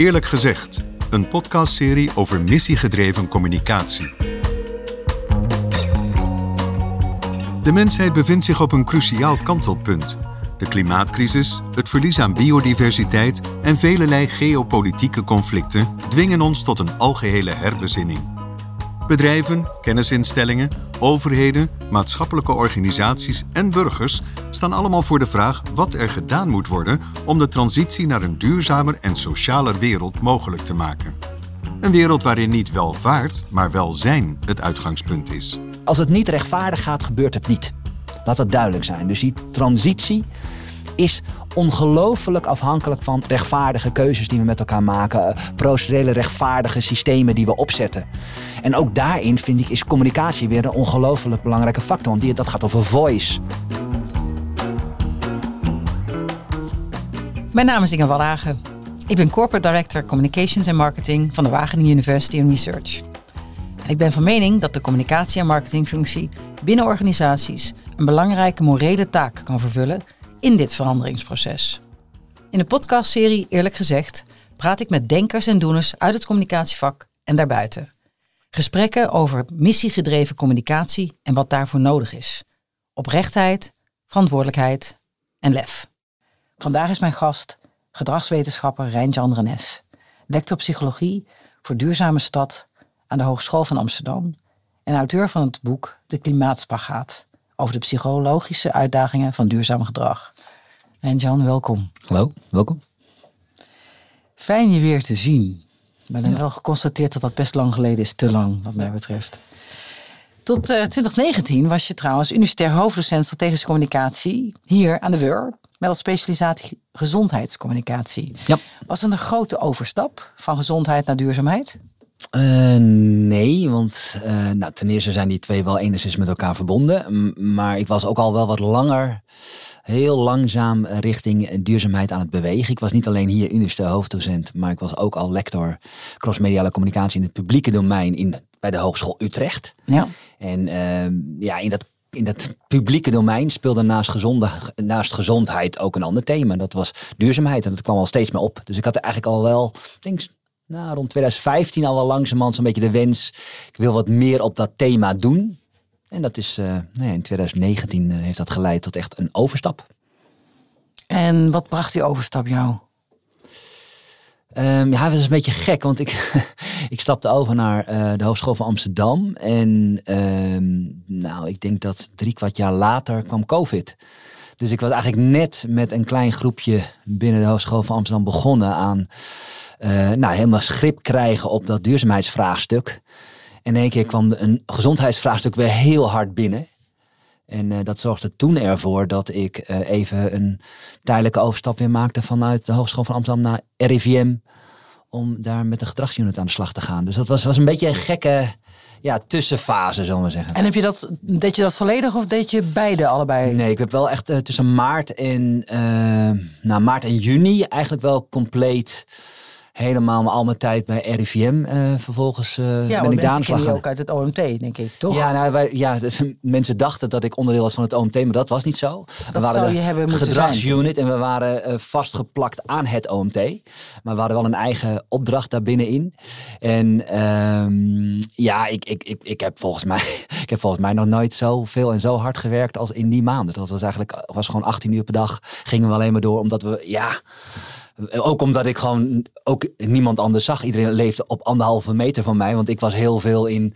Eerlijk gezegd, een podcastserie over missiegedreven communicatie. De mensheid bevindt zich op een cruciaal kantelpunt. De klimaatcrisis, het verlies aan biodiversiteit en velelei geopolitieke conflicten dwingen ons tot een algehele herbezinning. Bedrijven, kennisinstellingen, overheden, maatschappelijke organisaties en burgers staan allemaal voor de vraag wat er gedaan moet worden om de transitie naar een duurzamer en socialer wereld mogelijk te maken. Een wereld waarin niet welvaart, maar welzijn het uitgangspunt is. Als het niet rechtvaardig gaat, gebeurt het niet. Laat dat duidelijk zijn. Dus die transitie is ongelooflijk afhankelijk van rechtvaardige keuzes die we met elkaar maken, procedurele rechtvaardige systemen die we opzetten. En ook daarin vind ik is communicatie weer een ongelooflijk belangrijke factor, want die, dat gaat over voice. Mijn naam is Inge Wallagen. Ik ben Corporate Director Communications en Marketing van de Wageningen University and Research. En ik ben van mening dat de communicatie- en marketingfunctie binnen organisaties een belangrijke morele taak kan vervullen in dit veranderingsproces. In de podcastserie Eerlijk gezegd praat ik met denkers en doeners uit het communicatievak en daarbuiten. Gesprekken over missiegedreven communicatie en wat daarvoor nodig is. Oprechtheid, verantwoordelijkheid en lef. Vandaag is mijn gast gedragswetenschapper Rijn-Jan Renes, lector psychologie voor Duurzame Stad aan de Hogeschool van Amsterdam en auteur van het boek De Klimaatspagaat over de psychologische uitdagingen van duurzaam gedrag. En Jan, welkom. Hallo, welkom. Fijn je weer te zien. We hebben wel geconstateerd dat dat best lang geleden is, te lang wat mij betreft. Tot 2019 was je trouwens universitair hoofddocent strategische communicatie hier aan de WUR. Met als specialisatie gezondheidscommunicatie. Ja. Was het een grote overstap van gezondheid naar duurzaamheid? Uh, nee, want uh, nou, ten eerste zijn die twee wel enigszins met elkaar verbonden. Maar ik was ook al wel wat langer, heel langzaam richting duurzaamheid aan het bewegen. Ik was niet alleen hier universitair hoofddocent, maar ik was ook al lector crossmediale communicatie in het publieke domein in, bij de Hogeschool Utrecht. Ja. En uh, ja, in dat in dat publieke domein speelde naast, gezonde, naast gezondheid ook een ander thema. Dat was duurzaamheid. En dat kwam al steeds meer op. Dus ik had er eigenlijk al wel, denk nou, rond 2015 al wel langzamerhand zo'n beetje de wens. Ik wil wat meer op dat thema doen. En dat is, uh, nou ja, in 2019 uh, heeft dat geleid tot echt een overstap. En wat bracht die overstap jou? Um, ja, het was een beetje gek, want ik, ik stapte over naar uh, de Hogeschool van Amsterdam. En um, nou, ik denk dat drie kwart jaar later kwam COVID. Dus ik was eigenlijk net met een klein groepje binnen de Hogeschool van Amsterdam begonnen aan nou, helemaal grip krijgen op dat duurzaamheidsvraagstuk. En in één keer kwam een gezondheidsvraagstuk weer heel hard binnen. En uh, dat zorgde toen ervoor dat ik uh, even een tijdelijke overstap weer maakte vanuit de Hogeschool van Amsterdam naar RIVM. Om daar met een gedragsunit aan de slag te gaan. Dus dat was, was een beetje een gekke ja, tussenfase, zullen we zeggen. En heb je dat, deed je dat volledig of deed je beide allebei? Nee, ik heb wel echt uh, tussen maart en, nou, maart en juni eigenlijk wel compleet helemaal al mijn tijd bij RIVM uh, vervolgens uh, ja, ben ik daar aan slag ook uit het OMT, denk ik, toch? Ja, nou, wij, ja dus, mensen dachten dat ik onderdeel was van het OMT, maar dat was niet zo. Dat we waren zou je hebben moeten gedragsunit en we waren uh, vastgeplakt aan het OMT. Maar we hadden wel een eigen opdracht daar binnenin. En um, ja, ik, ik, ik, ik, heb volgens mij, ik heb volgens mij nog nooit zo veel en zo hard gewerkt als in die maanden. Dat was eigenlijk was gewoon 18 uur per dag. Gingen we alleen maar door, omdat we, ja ook omdat ik gewoon ook niemand anders zag. Iedereen leefde op anderhalve meter van mij. Want ik was heel veel in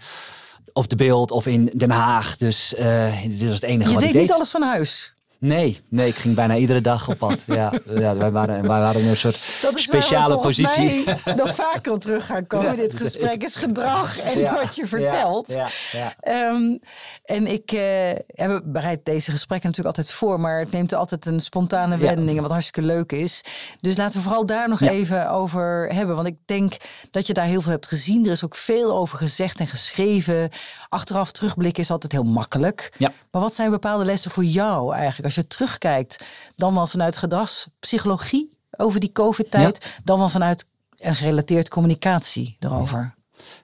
of de beeld of in Den Haag. Dus uh, dit was het enige je wat deed ik deed. niet alles van huis? Nee, nee, ik ging bijna iedere dag op pad. Ja, ja wij, waren, wij waren in een soort dat is speciale positie. Mij nog vaker op terug gaan komen. Ja, dit gesprek is gedrag en ja, wat je vertelt. Ja, um, en ik uh, bereid deze gesprekken natuurlijk altijd voor, maar het neemt altijd een spontane wending, wat hartstikke leuk is. Dus laten we vooral daar nog even over hebben. Want ik denk dat je daar heel veel hebt gezien. Er is ook veel over gezegd en geschreven. Achteraf terugblikken is altijd heel makkelijk. Ja. Maar wat zijn bepaalde lessen voor jou eigenlijk? Als je terugkijkt, dan wel vanuit gedragspsychologie over die COVID-tijd, ja. dan wel vanuit een gerelateerd communicatie erover.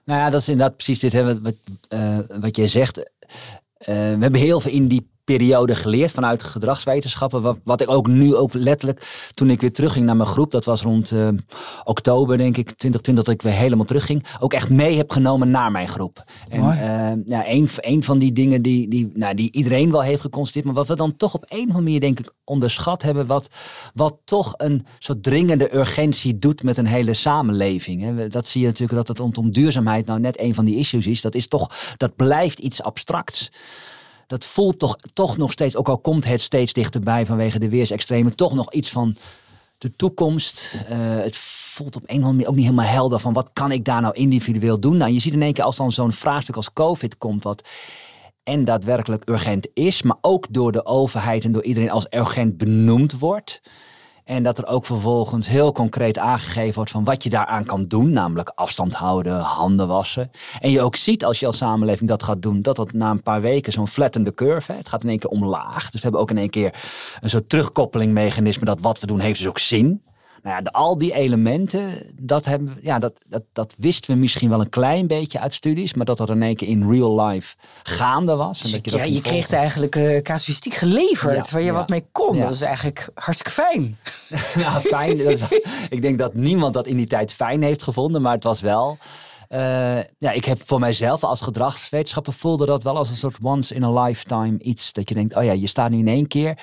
Nou ja, dat is inderdaad precies dit, hè, wat, uh, wat jij zegt. we hebben heel veel in die periode geleerd vanuit gedragswetenschappen. Wat, wat ik ook nu ook letterlijk, toen ik weer terugging naar mijn groep, dat was rond uh, oktober denk ik, 2020 dat ik weer helemaal terugging, ook echt mee heb genomen naar mijn groep. En uh, ja, een, een van die dingen die, die, nou, die iedereen wel heeft geconstateerd, maar wat we dan toch op een of andere manier denk ik onderschat hebben, wat, wat toch een soort dringende urgentie doet met een hele samenleving. Hè. Dat zie je natuurlijk dat het rondom duurzaamheid nou net een van die issues is. Dat is toch, dat blijft iets abstracts dat voelt toch, toch nog steeds, ook al komt het steeds dichterbij vanwege de weersextremen, toch nog iets van de toekomst. Uh, het voelt op een of andere manier ook niet helemaal helder van wat kan ik daar nou individueel doen. Nou, je ziet in één keer als dan zo'n vraagstuk als COVID komt, wat en daadwerkelijk urgent is, maar ook door de overheid en door iedereen als urgent benoemd wordt. En dat er ook vervolgens heel concreet aangegeven wordt van wat je daaraan kan doen. Namelijk afstand houden, handen wassen. En je ook ziet als je als samenleving dat gaat doen, dat dat na een paar weken zo'n flattende curve, het gaat in één keer omlaag. Dus we hebben ook in één keer een soort terugkoppelingmechanisme dat wat we doen heeft dus ook zin. Nou ja, de, al die elementen, dat, hebben, ja, dat, dat, dat wisten we misschien wel een klein beetje uit studies, maar dat dat in één keer in real life gaande was. En dat je, ja, je kreeg eigenlijk uh, casuïstiek geleverd waar je wat mee kon. Dat is eigenlijk hartstikke fijn. ja, fijn. dat ik denk dat niemand dat in die tijd fijn heeft gevonden, maar het was wel. Uh, ja, ik heb voor mijzelf als gedragswetenschapper voelde dat wel als een soort once in a lifetime iets. Dat je denkt, oh ja, je staat nu in één keer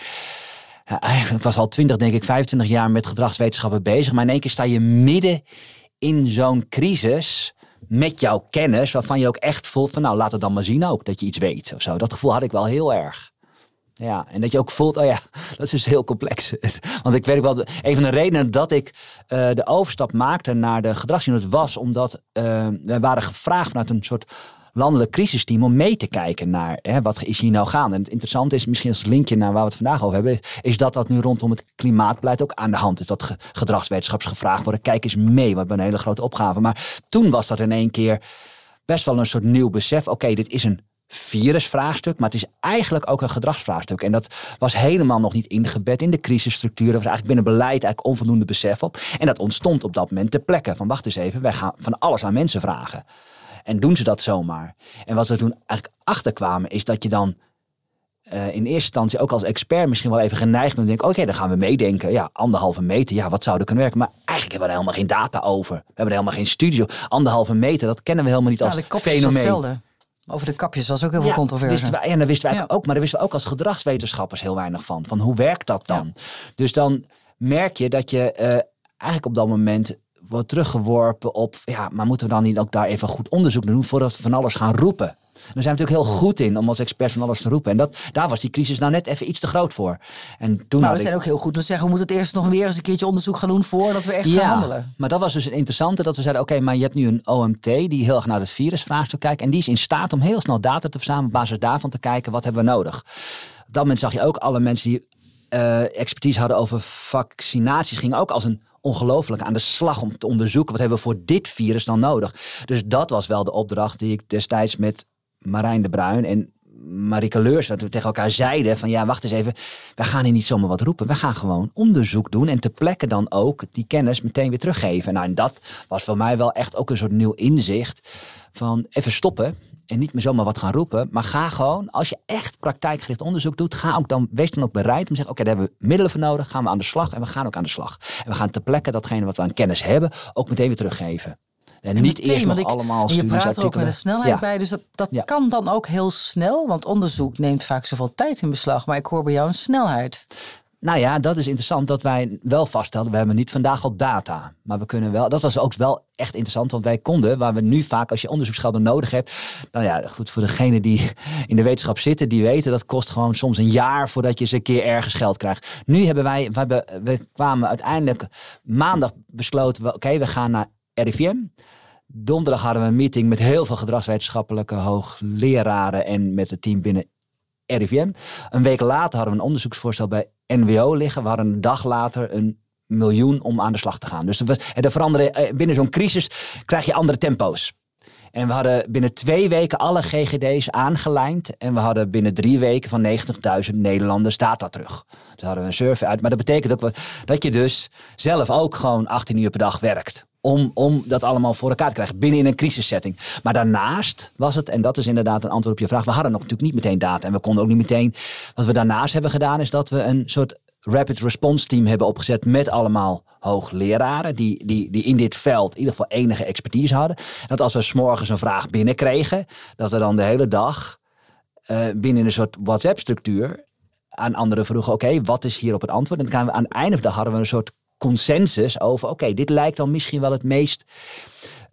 ik was al 20, denk ik, 25 jaar met gedragswetenschappen bezig. Maar in één keer sta je midden in zo'n crisis met jouw kennis, waarvan je ook echt voelt van nou, laat het dan maar zien ook, dat je iets weet of zo. Dat gevoel had ik wel heel erg. Ja, en dat je ook voelt, oh ja, dat is dus heel complex. Want ik weet wel, een van de redenen dat ik uh, de overstap maakte naar de gedragsunit was omdat uh, we waren gevraagd vanuit een soort landelijk crisisteam om mee te kijken naar hè, wat is hier nou gaande. En het interessante is, misschien als linkje naar waar we het vandaag over hebben, is dat dat nu rondom het klimaatbeleid ook aan de hand is. Dat gedragswetenschaps gevraagd worden, kijk eens mee, hebben een hele grote opgave. Maar toen was dat in één keer best wel een soort nieuw besef. Oké, dit is een virusvraagstuk, maar het is eigenlijk ook een gedragsvraagstuk. En dat was helemaal nog niet ingebed in de crisisstructuur. Er was eigenlijk binnen beleid eigenlijk onvoldoende besef op. En dat ontstond op dat moment ter plekke. Van wacht eens even, wij gaan van alles aan mensen vragen. En doen ze dat zomaar. En wat we toen eigenlijk achterkwamen is dat je dan uh, in eerste instantie ook als expert misschien wel even geneigd bent te denken, oké, dan gaan we meedenken. Ja, anderhalve meter, ja, wat zou er kunnen werken? Maar eigenlijk hebben we er helemaal geen data over. We hebben er helemaal geen studie Anderhalve meter, dat kennen we helemaal niet als fenomeen. Hetzelfde. Over de kapjes was ook heel veel controverse. Ja, en daar wisten wij ook, maar daar wisten we ook als gedragswetenschappers heel weinig van. Van hoe werkt dat dan? Dus dan merk je dat je uh, eigenlijk op dat moment wordt teruggeworpen op, ja, maar moeten we dan niet ook daar even goed onderzoek doen voordat we van alles gaan roepen? Daar zijn we natuurlijk heel goed in om als expert van alles te roepen. En dat, daar was die crisis nou net even iets te groot voor. En toen maar we zijn ook heel goed om te zeggen, we moeten het eerst nog weer eens een keertje onderzoek gaan doen voordat we echt gaan handelen. Maar dat was dus een interessante dat we zeiden, oké, maar je hebt nu een OMT die heel erg naar het virusvraagstuk kijkt. En die is in staat om heel snel data te verzamelen op basis daarvan te kijken, wat hebben we nodig? Op dat moment zag je ook alle mensen die uh, expertise hadden over vaccinaties, gingen ook als een ongelooflijk aan de slag om te onderzoeken wat hebben we voor dit virus dan nodig. Dus dat was wel de opdracht die ik destijds met Marijn de Bruin en Marike Leurs, dat we tegen elkaar zeiden van ja, wacht eens even, wij gaan hier niet zomaar wat roepen. We gaan gewoon onderzoek doen en ter plekke dan ook die kennis meteen weer teruggeven. Nou, en dat was voor mij wel echt ook een soort nieuw inzicht van even stoppen en niet meer zomaar wat gaan roepen. Maar ga gewoon, als je echt praktijkgericht onderzoek doet, ga ook dan, wees dan ook bereid om te zeggen, oké, daar hebben we middelen voor nodig, gaan we aan de slag en we gaan ook aan de slag. En we gaan ter plekke datgene wat we aan kennis hebben, ook meteen weer teruggeven. En, niet meteen, eerst nog ik, allemaal Je praat er ook met de snelheid bij, dus dat, dat kan dan ook heel snel, want onderzoek neemt vaak zoveel tijd in beslag. Maar ik hoor bij jou een snelheid. Nou ja, dat is interessant dat wij wel vaststelden, we hebben niet vandaag al data. Maar we kunnen wel, dat was ook wel echt interessant, want wij konden, waar we nu vaak als je onderzoeksgelden nodig hebt. Nou ja, goed, voor degenen die in de wetenschap zitten, die weten dat kost gewoon soms een jaar voordat je eens een keer ergens geld krijgt. Nu hebben wij, we, we kwamen uiteindelijk maandag besloten, oké, we gaan naar RIVM. Donderdag hadden we een meeting met heel veel gedragswetenschappelijke hoogleraren en met het team binnen RIVM. Een week later hadden we een onderzoeksvoorstel bij NWO liggen. Hadden een dag later een miljoen om aan de slag te gaan. Dus er veranderen, eh, binnen zo'n crisis krijg je andere tempo's. En we hadden binnen twee weken alle GGD's aangelijnd. En we hadden binnen drie weken van 90.000 Nederlanders data terug. Dus hadden we een survey uit. Maar dat betekent ook dat je dus zelf ook gewoon 18 uur per dag werkt. Om, om dat allemaal voor elkaar te krijgen binnen in een crisissetting. Maar daarnaast was het, en dat is inderdaad een antwoord op je vraag, we hadden nog natuurlijk niet meteen data en we konden ook niet meteen. Wat we daarnaast hebben gedaan is dat we een soort rapid response team hebben opgezet met allemaal hoogleraren die, die, die in dit veld in ieder geval enige expertise hadden. Dat als we s'morgens een vraag binnenkregen, dat we dan de hele dag uh, binnen een soort WhatsApp-structuur aan anderen vroegen, oké, wat is hier op het antwoord? En dan we aan het einde van de dag hadden we een soort consensus over, oké, dit lijkt dan misschien wel het meest,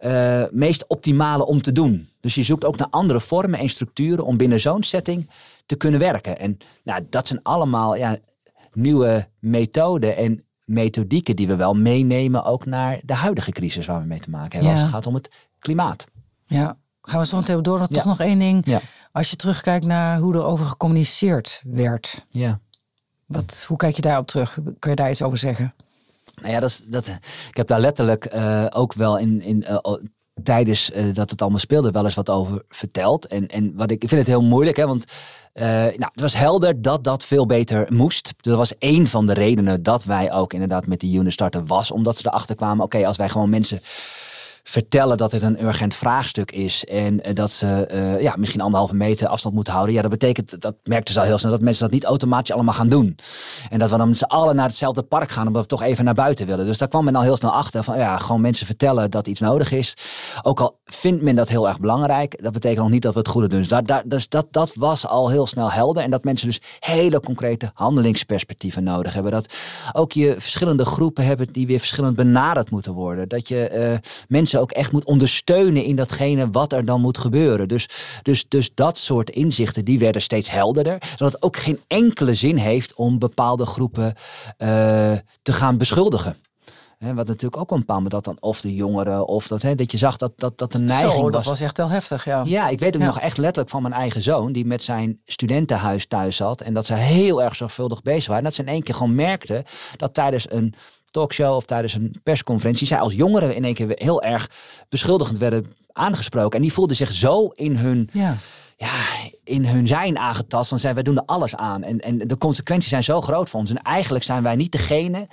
uh, meest optimale om te doen. Dus je zoekt ook naar andere vormen en structuren om binnen zo'n setting te kunnen werken. En nou, dat zijn allemaal ja, nieuwe methoden en methodieken die we wel meenemen ook naar de huidige crisis waar we mee te maken hebben. Als het gaat om het klimaat. Ja, gaan we zo meteen door. Dan toch nog één ding. Ja. Als je terugkijkt naar hoe er over gecommuniceerd werd. Ja. Wat, hoe kijk je daarop terug? Kun je daar iets over zeggen? Nou ja, dat, dat, ik heb daar letterlijk uh, ook wel in, in uh, tijdens uh, dat het allemaal speelde wel eens wat over verteld. En, en wat ik, ik vind het heel moeilijk, hè, want nou, het was helder dat dat veel beter moest. Dat was één van de redenen dat wij ook inderdaad met die unit starten was. Omdat ze erachter kwamen, oké, als wij gewoon mensen vertellen dat het een urgent vraagstuk is en eh, dat ze uh, ja, misschien anderhalve meter afstand moeten houden. Ja, dat betekent, dat merkten ze al heel snel, dat mensen dat niet automatisch allemaal gaan doen. En dat we dan met z'n allen naar hetzelfde park gaan omdat we toch even naar buiten willen. Dus daar kwam men al heel snel achter van ja, gewoon mensen vertellen dat iets nodig is. Ook al vindt men dat heel erg belangrijk, dat betekent nog niet dat we het goede doen. Dus, dus dat, dat was al heel snel helder en dat mensen dus hele concrete handelingsperspectieven nodig hebben. Dat ook je verschillende groepen hebben die weer verschillend benaderd moeten worden. Dat je uh, mensen ook echt moet ondersteunen in datgene wat er dan moet gebeuren. Dus, dus, dus dat soort inzichten die werden steeds helderder. Dat het ook geen enkele zin heeft om bepaalde groepen uh, te gaan beschuldigen. He, wat natuurlijk ook een bepaald dat dan of de jongeren of dat, he, dat je zag dat, dat, dat de neiging Zo, dat was. was echt wel heftig, ja. Ja, ik weet ook nog echt letterlijk van mijn eigen zoon die met zijn studentenhuis thuis zat en dat ze heel erg zorgvuldig bezig waren. Dat ze in één keer gewoon merkten dat tijdens een talkshow of tijdens een persconferentie zij als jongeren in één keer heel erg beschuldigend werden aangesproken. En die voelden zich zo in hun. Ja. Ja, in hun zijn aangetast. Want zij, wij doen er alles aan. En, en de consequenties zijn zo groot voor ons. En eigenlijk zijn wij niet degene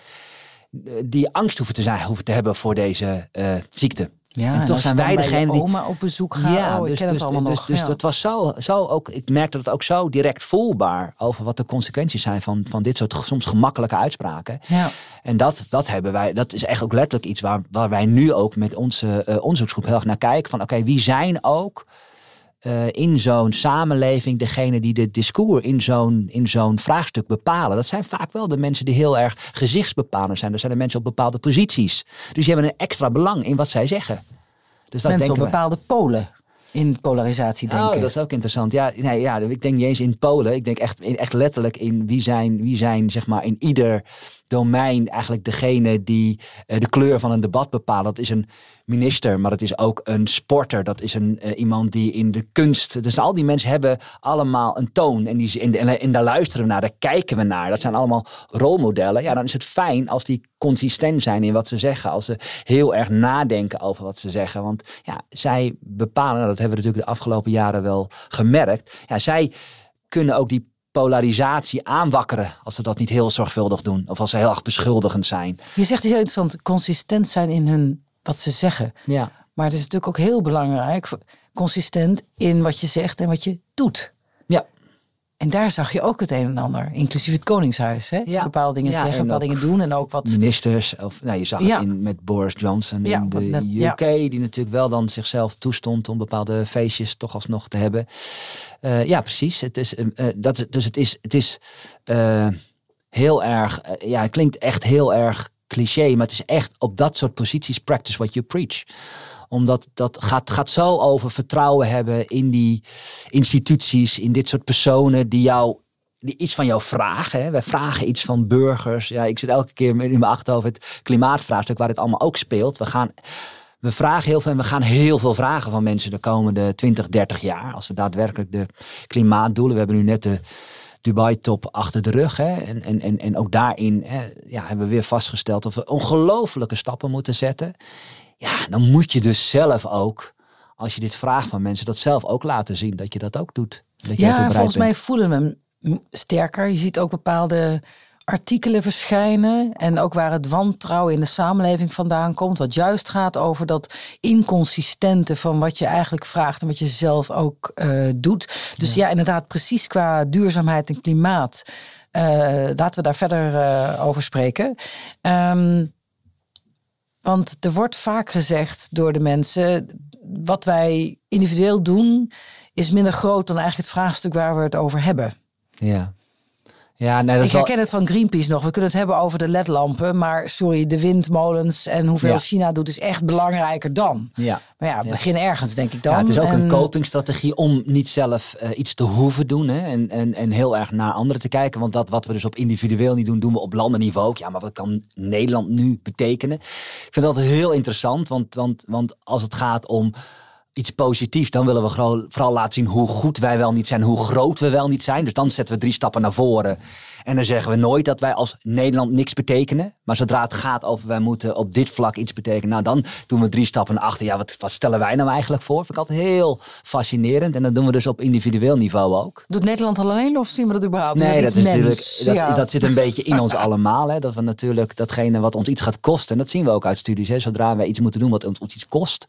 eh, die angst hoeven te, zijn, hoeven te hebben voor deze uh, ziekte. Ja, en toch zijn wij degene die oma op bezoek gaan. Ja, oh, dus, dus, dus, dus, dat was zo, zo ook. Ik merkte dat ook zo direct voelbaar over wat de consequenties zijn van, van dit soort soms gemakkelijke uitspraken. Ja. En dat, dat hebben wij, dat is echt ook letterlijk iets waar, waar wij nu ook met onze uh, onderzoeksgroep heel erg naar kijken. Van oké, wie zijn ook uh, in zo'n samenleving degene die de discours in zo'n, in zo'n vraagstuk bepalen. Dat zijn vaak wel de mensen die heel erg gezichtsbepalend zijn. Dat zijn de mensen op bepaalde posities. Dus die hebben een extra belang in wat zij zeggen. Dus dat mensen op bepaalde polen in polarisatie denken. Oh, dat is ook interessant. Ja, nee, ja, ik denk niet eens in Polen. Ik denk echt, echt letterlijk in wie zijn, wie zijn zeg maar, in ieder domein eigenlijk degene die uh, de kleur van een debat bepaalt. Dat is een minister, maar het is ook een sporter. Dat is een, uh, iemand die in de kunst. Dus al die mensen hebben allemaal een toon. En, die, en, en, en daar luisteren we naar, daar kijken we naar. Dat zijn allemaal rolmodellen. Ja, dan is het fijn als die consistent zijn in wat ze zeggen. Als ze heel erg nadenken over wat ze zeggen. Want ja, zij bepalen, nou, dat hebben we natuurlijk de afgelopen jaren wel gemerkt. Ja, zij kunnen ook die polarisatie aanwakkeren als ze dat niet heel zorgvuldig doen. Of als ze heel erg beschuldigend zijn. Je zegt iets heel interessant, consistent zijn in hun wat ze zeggen. Ja. Maar het is natuurlijk ook heel belangrijk, consistent in wat je zegt en wat je doet. Ja. En daar zag je ook het een en ander, inclusief het Koningshuis. Hè? Ja. Bepaalde dingen zeggen, bepaalde dingen doen en ook wat... Ministers, of nou, je zag het in, met Boris Johnson in de UK, die natuurlijk wel dan zichzelf toestond om bepaalde feestjes toch alsnog te hebben. Uh, ja, precies. Het is, uh, dat, dus het is, het is uh, heel erg, ja, het klinkt echt heel erg cliché, maar het is echt op dat soort posities practice what you preach omdat dat gaat, gaat zo over vertrouwen hebben in die instituties, in dit soort personen die jou die iets van jou vragen. Hè. Vragen iets van burgers. Ja, ik zit elke keer in mijn achterhoofd het klimaatvraagstuk waar dit allemaal ook speelt. We gaan we vragen heel veel en we gaan heel veel vragen van mensen de komende 20, 30 jaar. Als we daadwerkelijk de klimaatdoelen. We hebben nu net de Dubai-top achter de rug. Hè? En, en, en, en ook daarin hè, ja, hebben we weer vastgesteld dat we ongelofelijke stappen moeten zetten. Ja, dan moet je dus zelf ook, als je dit vraagt van mensen, dat zelf ook laten zien dat je dat ook doet. Dat ja, volgens mij voelen we hem sterker. Je ziet ook bepaalde artikelen verschijnen. En ook waar het wantrouwen in de samenleving vandaan komt. Wat juist gaat over dat inconsistente van wat je eigenlijk vraagt en wat je zelf ook uh, doet. Dus ja. inderdaad, precies qua duurzaamheid en klimaat. Uh, laten we daar verder uh, over spreken. Um, want er wordt vaak gezegd door de mensen: wat wij individueel doen, is minder groot dan eigenlijk het vraagstuk waar we het over hebben. Ja. Ja, nee, dat ik herken het van Greenpeace nog. We kunnen het hebben over de ledlampen. Maar sorry, de windmolens en hoeveel China doet is echt belangrijker dan. Ja. Maar ja, begin ergens denk ik dan. Ja, het is ook een copingstrategie om niet zelf uh, iets te hoeven doen. Hè? En, en, en heel erg naar anderen te kijken. Want dat wat we dus op individueel niet doen, doen we op landenniveau ook. Ja, maar wat kan Nederland nu betekenen? Ik vind dat heel interessant. Want, want, want als het gaat om iets positiefs, dan willen we vooral laten zien hoe goed wij wel niet zijn, hoe groot we wel niet zijn. Dus dan zetten we drie stappen naar voren. En dan zeggen we nooit dat wij als Nederland niks betekenen. Maar zodra het gaat over wij moeten op dit vlak iets betekenen, nou dan doen we drie stappen naar achter. Ja, wat, wat stellen wij nou eigenlijk voor? Vind ik altijd heel fascinerend. En dat doen we dus op individueel niveau ook. Doet Nederland al alleen of zien we dat überhaupt? Nee, dat, is natuurlijk, dat, dat, zit een beetje in ons allemaal. Hè? Dat we natuurlijk datgene wat ons iets gaat kosten, en dat zien we ook uit studies. Hè? Zodra wij iets moeten doen wat ons iets kost,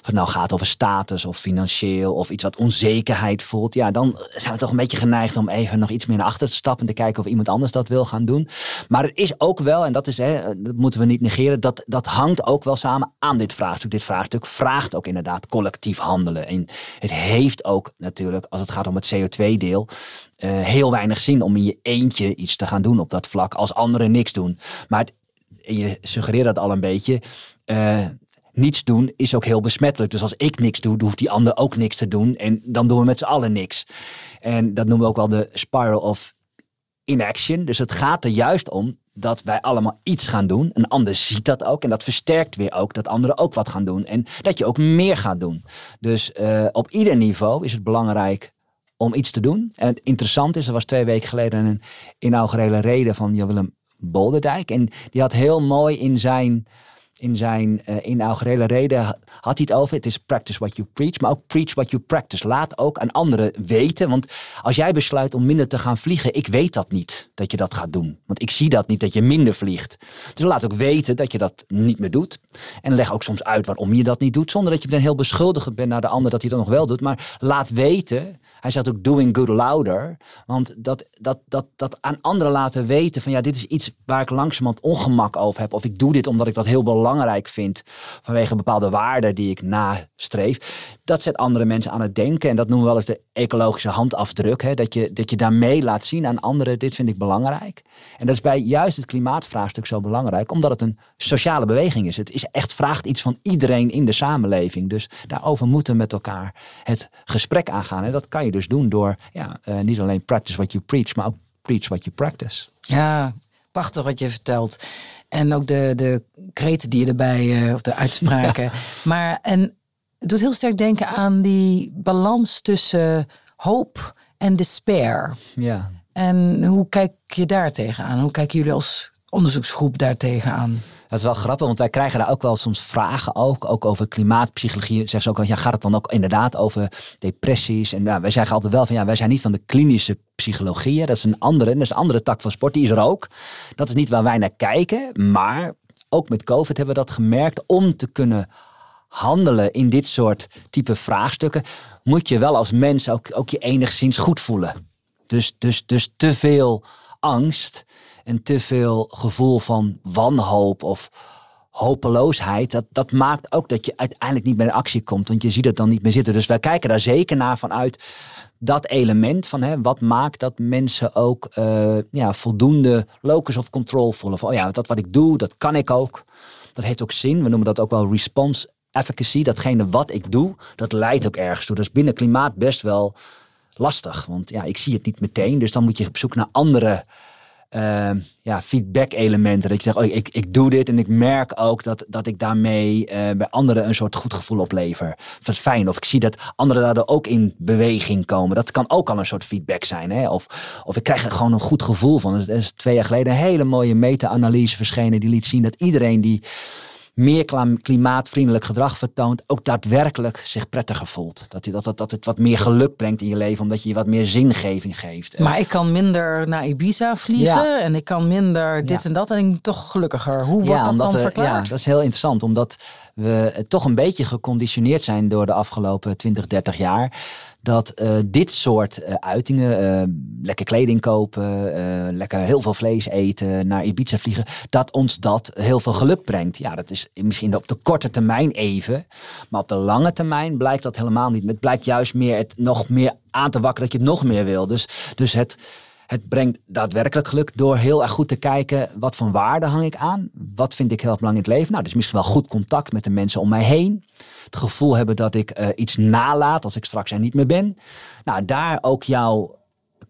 of het nou gaat over status of financieel of iets wat onzekerheid voelt, ja, dan zijn we toch een beetje geneigd om even nog iets meer naar achter te stappen en te kijken of iemand anders dat wil gaan doen. Maar het is ook wel, en dat, is, hè, dat moeten we niet negeren, dat, dat hangt ook wel samen aan dit vraagstuk. Dit vraagstuk vraagt ook inderdaad collectief handelen. En het heeft ook natuurlijk, als het gaat om het CO2-deel, uh, eh, heel weinig zin om in je eentje iets te gaan doen op dat vlak als anderen niks doen. Maar je suggereert dat al een beetje. Uh, niets doen is ook heel besmettelijk. Dus als ik niks doe, hoeft die ander ook niks te doen. En dan doen we met z'n allen niks. En dat noemen we ook wel de spiral of inaction. Dus het gaat er juist om dat wij allemaal iets gaan doen. Een ander ziet dat ook. En dat versterkt weer ook dat anderen ook wat gaan doen. En dat je ook meer gaat doen. Dus uh, op ieder niveau is het belangrijk om iets te doen. En het interessant is, er was twee weken geleden een inaugurele reden van Jan Willem Bolderdijk. En die had heel mooi in zijn in zijn uh, inaugurele reden had hij het over. Het is practice what you preach, maar ook preach what you practice. Laat ook aan anderen weten. Want als jij besluit om minder te gaan vliegen, ik weet dat niet dat je dat gaat doen. Want ik zie dat niet dat je minder vliegt. Dus laat ook weten dat je dat niet meer doet. En leg ook soms uit waarom je dat niet doet. Zonder dat je dan heel beschuldigend bent naar de ander dat hij dat nog wel doet. Maar laat weten. Hij zegt ook doing good louder. Want dat, dat, dat, dat aan anderen laten weten van ja, dit is iets waar ik langzamerhand ongemak over heb. Of ik doe dit omdat ik dat heel belangrijk belangrijk vind vanwege bepaalde waarden die ik nastreef. Dat zet andere mensen aan het denken en dat noemen we wel eens de ecologische handafdruk. Hè? Dat, je, dat je daarmee laat zien aan anderen, dit vind ik belangrijk. En dat is bij juist het klimaatvraagstuk zo belangrijk, omdat het een sociale beweging is. Het is echt vraagt iets van iedereen in de samenleving. Dus daarover moeten we met elkaar het gesprek aangaan. En dat kan je dus doen door ja, uh, niet alleen practice what you preach, maar ook preach what you practice. Ja, prachtig wat je vertelt. En ook de, de kreten die je erbij, uh, of de uitspraken. Maar en het doet heel sterk denken aan die balans tussen hoop en despair. Ja. En hoe kijk je daar tegenaan? Hoe kijken jullie als onderzoeksgroep daar tegenaan? Dat is wel grappig, want wij krijgen daar ook wel soms vragen ook, ook over klimaatpsychologie. Zeggen ze ook al, ja, gaat het dan ook inderdaad over depressies? En ja, wij zeggen altijd wel van, ja, wij zijn niet van de klinische psychologie. Dat is een andere, dat is een andere tak van sport, die is er ook. Dat is niet waar wij naar kijken, maar ook met COVID hebben we dat gemerkt om te kunnen handelen in dit soort type vraagstukken, moet je wel als mens ook, ook je enigszins goed voelen. Dus, dus, dus te veel angst en te veel gevoel van wanhoop of hopeloosheid, dat, dat maakt ook dat je uiteindelijk niet meer in actie komt. Want je ziet het dan niet meer zitten. Dus wij kijken daar zeker naar vanuit dat element van hè, wat maakt dat mensen ook uh, ja, voldoende locus of control voelen. Van oh ja, dat wat ik doe, dat kan ik ook. Dat heeft ook zin. We noemen dat ook wel response efficacy. Datgene wat ik doe, dat leidt ook ergens toe. Dat is binnen klimaat best wel lastig. Want ja, ik zie het niet meteen. Dus dan moet je op zoek naar andere uh, ja, feedback-elementen. Dat ik zeg, oh, ik, ik doe dit en ik merk ook dat, dat ik daarmee uh, bij anderen een soort goed gevoel oplever. Dat is fijn. Of ik zie dat anderen daardoor ook in beweging komen. Dat kan ook al een soort feedback zijn. Hè? Of, of ik krijg er gewoon een goed gevoel van. Er is twee jaar geleden een hele mooie meta-analyse verschenen. Die liet zien dat iedereen die meer klimaatvriendelijk gedrag vertoont, ook daadwerkelijk zich prettiger voelt. Dat, dat, dat, dat het wat meer geluk brengt in je leven, omdat je je wat meer zingeving geeft. Maar ik kan minder naar Ibiza vliegen en ik kan minder dit en dat en ik ben toch gelukkiger. Hoe wordt dat dan verklaard? Ja, dat is heel interessant, omdat we toch een beetje geconditioneerd zijn door de afgelopen 20, 30 jaar dat uh, dit soort uh, uitingen, uh, lekker kleding kopen, lekker heel veel vlees eten, naar Ibiza vliegen, dat ons dat heel veel geluk brengt. Ja, dat is misschien op de korte termijn even, maar op de lange termijn blijkt dat helemaal niet. Het blijkt juist meer het nog meer aan te wakkeren dat je het nog meer wil. Dus, dus het, het brengt daadwerkelijk geluk door heel erg goed te kijken wat voor waarde hang ik aan. Wat vind ik heel belangrijk in het leven? Nou, dus misschien wel goed contact met de mensen om mij heen het gevoel hebben dat ik uh, iets nalaat als ik straks er niet meer ben. Nou, daar ook jouw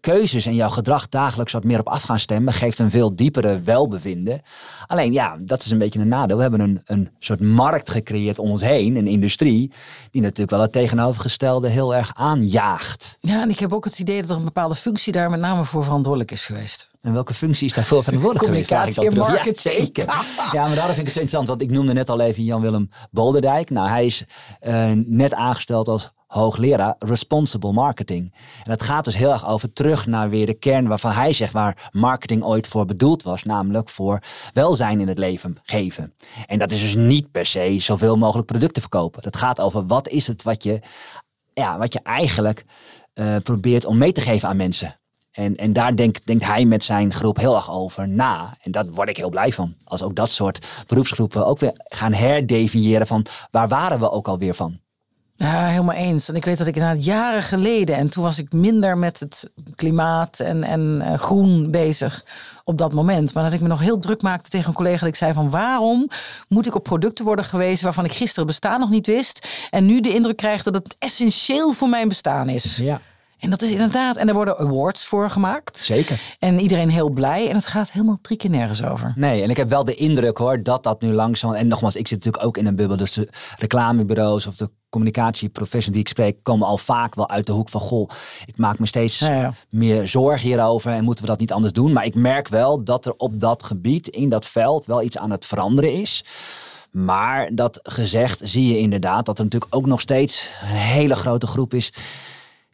keuzes en jouw gedrag dagelijks wat meer op af gaan stemmen, geeft een veel diepere welbevinden. Alleen ja, dat is een beetje een nadeel. We hebben een, een soort markt gecreëerd om ons heen, een industrie, die natuurlijk wel het tegenovergestelde heel erg aanjaagt. Ja, en ik heb ook het idee dat er een bepaalde functie daar met name voor verantwoordelijk is geweest. En welke functie is daarvoor verantwoordelijk geweest? Communicatie en marketing. Ja, zeker. ja, maar daarom vind ik het zo interessant. Want ik noemde net al even Jan-Willem Bolderdijk. Nou, hij is uh, net aangesteld als hoogleraar Responsible Marketing. En dat gaat dus heel erg over terug naar weer de kern waarvan hij zegt waar marketing ooit voor bedoeld was. Namelijk voor welzijn in het leven geven. En dat is dus niet per se zoveel mogelijk producten verkopen. Dat gaat over wat is het wat je, ja, wat je eigenlijk uh, probeert om mee te geven aan mensen. En, en daar denkt, denkt hij met zijn groep heel erg over na. En daar word ik heel blij van. Als ook dat soort beroepsgroepen ook weer gaan herdefiniëren van waar waren we ook alweer van. Ja, helemaal eens. En ik weet dat ik inderdaad jaren geleden, en toen was ik minder met het klimaat en, en uh, groen bezig op dat moment. Maar dat ik me nog heel druk maakte tegen een collega. Dat ik zei van waarom moet ik op producten worden gewezen waarvan ik gisteren bestaan nog niet wist. En nu de indruk krijg dat het essentieel voor mijn bestaan is. Ja. En dat is inderdaad, en er worden awards voor gemaakt. Zeker. En iedereen heel blij. En het gaat helemaal drie keer nergens over. Nee, en ik heb wel de indruk hoor dat dat nu langzaam. En nogmaals, ik zit natuurlijk ook in een bubbel. Dus de reclamebureaus of de communicatieprofessionals die ik spreek, komen al vaak wel uit de hoek van goh, ik maak me steeds meer zorgen hierover en moeten we dat niet anders doen. Maar ik merk wel dat er op dat gebied, in dat veld, wel iets aan het veranderen is. Maar dat gezegd zie je inderdaad dat er natuurlijk ook nog steeds een hele grote groep is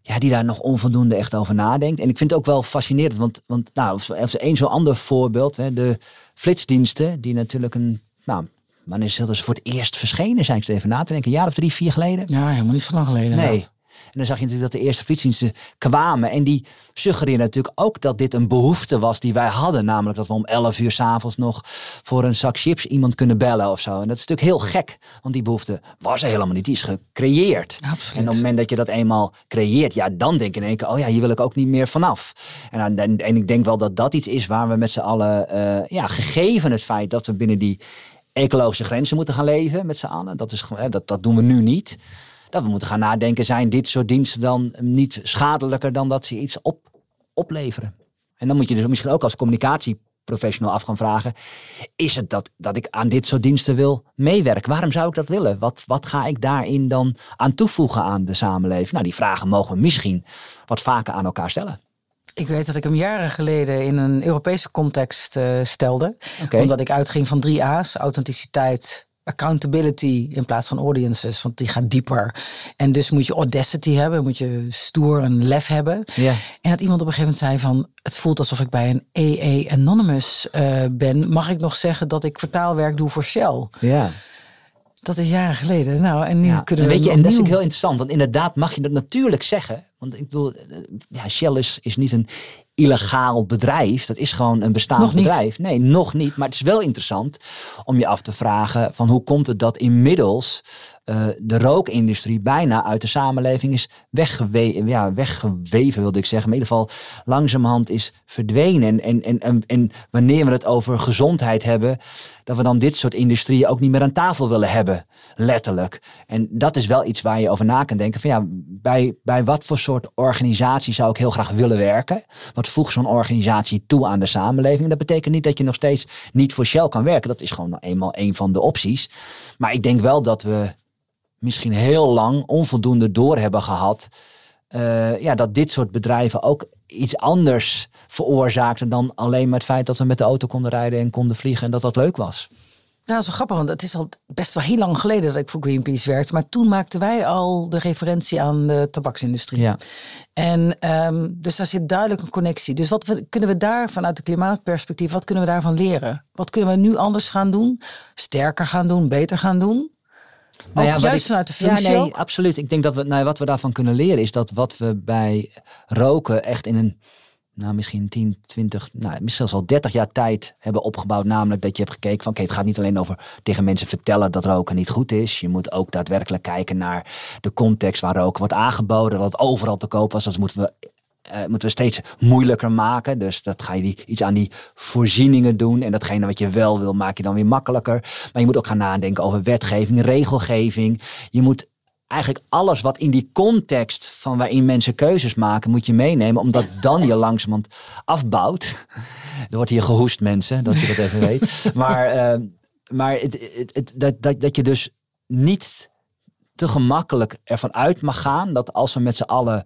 ja, die daar nog onvoldoende echt over nadenkt. En ik vind het ook wel fascinerend, want, want nou, als één zo'n ander voorbeeld, hè, de flitsdiensten, die natuurlijk een, nou, wanneer is dat voor het eerst verschenen, zijn ik even na te denken, een jaar of drie, vier geleden? Ja, helemaal niet zo lang geleden. Nee. En dan zag je natuurlijk dat de eerste fietsdiensten kwamen. En die suggereerden natuurlijk ook dat dit een behoefte was die wij hadden. Namelijk dat we om 11 uur s'avonds nog voor een zak chips iemand kunnen bellen of zo. En dat is natuurlijk heel gek. Want die behoefte was er helemaal niet. Die is gecreëerd. Absoluut. En op het moment dat je dat eenmaal creëert, ja, dan denk je in één keer, oh ja, hier wil ik ook niet meer vanaf. En, en, en ik denk wel dat dat iets is waar we met z'n allen, uh, ja, gegeven het feit dat we binnen die ecologische grenzen moeten gaan leven met z'n allen. Dat, is, dat, dat doen we nu niet dat we moeten gaan nadenken, zijn dit soort diensten dan niet schadelijker dan dat ze iets op, opleveren? En dan moet je dus misschien ook als communicatieprofessional af gaan vragen, is het dat, dat ik aan dit soort diensten wil meewerken? Waarom zou ik dat willen? Wat, wat ga ik daarin dan aan toevoegen aan de samenleving? Nou, die vragen mogen we misschien wat vaker aan elkaar stellen. Ik weet dat ik hem jaren geleden in een Europese context uh, stelde. Omdat ik uitging van drie A's: authenticiteit, accountability in plaats van audiences, want die gaat dieper. En dus moet je audacity hebben, moet je stoer en lef hebben. Ja. En dat iemand op een gegeven moment zei van, het voelt alsof ik bij een AA Anonymous uh, ben. Mag ik nog zeggen dat ik vertaalwerk doe voor Shell? Ja. Dat is jaren geleden. Nou, en nu ja, kunnen we. Weet je, en dat is heel interessant, want inderdaad mag je dat natuurlijk zeggen. Want ik bedoel, eh, ja, Shell is, is niet een illegaal bedrijf. Dat is gewoon een bestaand bedrijf. Nee, nog niet. Maar het is wel interessant om je af te vragen van hoe komt het dat inmiddels uh, de rookindustrie bijna uit de samenleving is weggeweven, ja, weggeweven, wilde ik zeggen. Maar in ieder geval langzamerhand is verdwenen. En, en, en, en wanneer we het over gezondheid hebben, dat we dan dit soort industrieën ook niet meer aan tafel willen hebben. Letterlijk. En dat is wel iets waar je over na kan denken. Van ja, bij, bij wat voor soort organisatie zou ik heel graag willen werken? Wat voegt zo'n organisatie toe aan de samenleving? Dat betekent niet dat je nog steeds niet voor Shell kan werken. Dat is gewoon eenmaal een van de opties. Maar ik denk wel dat we misschien heel lang onvoldoende door hebben gehad. Uh, ja, dat dit soort bedrijven ook iets anders veroorzaakten dan alleen maar het feit dat we met de auto konden rijden en konden vliegen en dat dat leuk was. Nou, zo grappig, want het is al best wel heel lang geleden dat ik voor Greenpeace werkte. Maar toen maakten wij al de referentie aan de tabaksindustrie. Ja. En um, dus daar zit duidelijk een connectie. Dus wat we, kunnen we daar vanuit de klimaatperspectief, wat kunnen we daarvan leren? Wat kunnen we nu anders gaan doen? Sterker gaan doen, beter gaan doen? Nou ja, juist vanuit de functie ja, nee, absoluut. Ik denk dat we, nou, wat we daarvan kunnen leren is dat wat we bij roken echt in een nou, misschien 10, 20, nou, misschien zelfs al 30 jaar tijd hebben opgebouwd. Namelijk dat je hebt gekeken van oké, het gaat niet alleen over tegen mensen vertellen dat roken niet goed is. Je moet ook daadwerkelijk kijken naar de context waar roken wordt aangeboden. Dat het overal te koop was. Dat moeten we uh, moeten we steeds moeilijker maken. Dus dat ga je die, iets aan die voorzieningen doen. En datgene wat je wel wil, maak je dan weer makkelijker. Maar je moet ook gaan nadenken over wetgeving, regelgeving. Je moet eigenlijk alles wat in die context van waarin mensen keuzes maken, moet je meenemen. Omdat dan je langzamerhand afbouwt. Er wordt hier gehoest mensen, dat je dat even weet. Maar, uh, maar het, het, dat, dat, dat je dus niet te gemakkelijk ervan uit mag gaan dat als we met z'n allen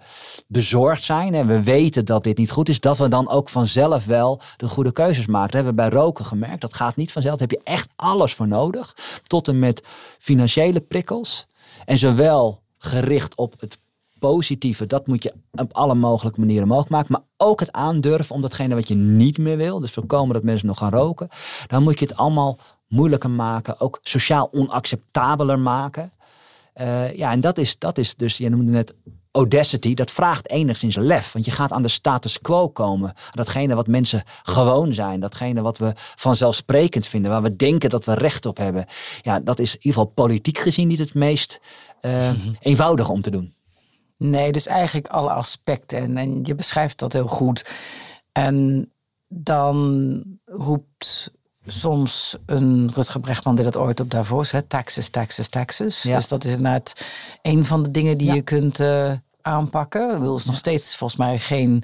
bezorgd zijn en we weten dat dit niet goed is, dat we dan ook vanzelf wel de goede keuzes maken. Dat hebben we bij roken gemerkt. Dat gaat niet vanzelf. Daar heb je echt alles voor nodig. Tot en met financiële prikkels. En zowel gericht op het positieve, dat moet je op alle mogelijke manieren mogelijk maken. Maar ook het aandurven om datgene wat je niet meer wil, dus voorkomen dat mensen nog gaan roken. Dan moet je het allemaal moeilijker maken, ook sociaal onacceptabeler maken. Uh, ja, en dat is, dat is dus, je noemde net audacity, dat vraagt enigszins lef. Want je gaat aan de status quo komen. Datgene wat mensen gewoon zijn. Datgene wat we vanzelfsprekend vinden. Waar we denken dat we recht op hebben. Ja, dat is in ieder geval politiek gezien niet het meest uh, eenvoudig om te doen. Nee, dus eigenlijk alle aspecten. En, en je beschrijft dat heel goed. En dan roept soms een Rutger Brechtman die dat ooit op Davos, hè, taxes, taxes, taxes. Dus dat is inderdaad een van de dingen die je kunt uh, aanpakken. Er wil nog steeds volgens mij geen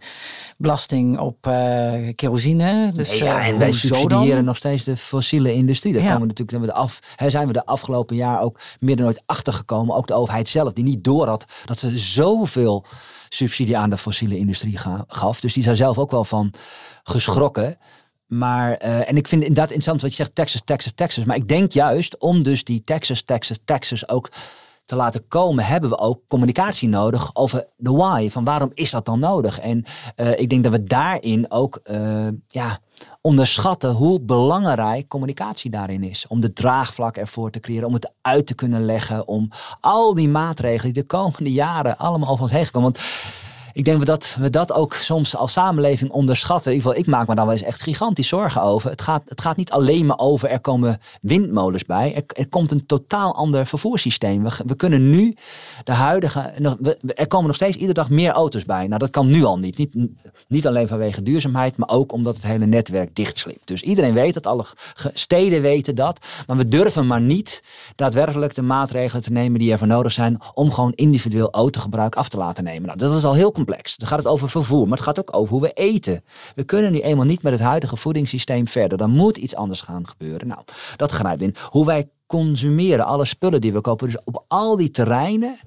belasting op uh, kerosine. Dus, ja, en uh, wij subsidiëren nog steeds de fossiele industrie. Daar komen we natuurlijk zijn we, de af, hè, zijn we de afgelopen jaar ook meer dan ooit achtergekomen. Ook de overheid zelf, die niet door had dat ze zoveel subsidie aan de fossiele industrie gaf. Dus die zou zelf ook wel van geschrokken. Maar, uh, en ik vind inderdaad interessant wat je zegt, Texas, Texas, Texas. Maar ik denk juist om dus die Texas, Texas, Texas ook te laten komen, hebben we ook communicatie nodig over de why. Van waarom is dat dan nodig? En uh, ik denk dat we daarin ook uh, ja, onderschatten hoe belangrijk communicatie daarin is. Om de draagvlak ervoor te creëren, om het uit te kunnen leggen, om al die maatregelen die de komende jaren allemaal over ons heen komen. Want ik denk dat we dat ook soms als samenleving onderschatten. In ieder geval, ik maak me daar wel eens echt gigantisch zorgen over. Het gaat, het gaat niet alleen maar over er komen windmolens bij. Er, komt een totaal ander vervoerssysteem. We, we kunnen nu de huidige. er komen nog steeds iedere dag meer auto's bij. Nou, dat kan nu al niet. Niet, niet alleen vanwege duurzaamheid, maar ook omdat het hele netwerk dichtslipt. Dus iedereen weet dat, alle steden weten dat. Maar we durven maar niet daadwerkelijk de maatregelen te nemen die ervoor nodig zijn om gewoon individueel autogebruik af te laten nemen. Nou, dat is al heel complex. Dan gaat het over vervoer, maar het gaat ook over hoe we eten. We kunnen nu eenmaal niet met het huidige voedingssysteem verder. Dan moet iets anders gaan gebeuren. Nou, dat grijpt in. Hoe wij consumeren, alle spullen die we kopen. Dus op al die terreinen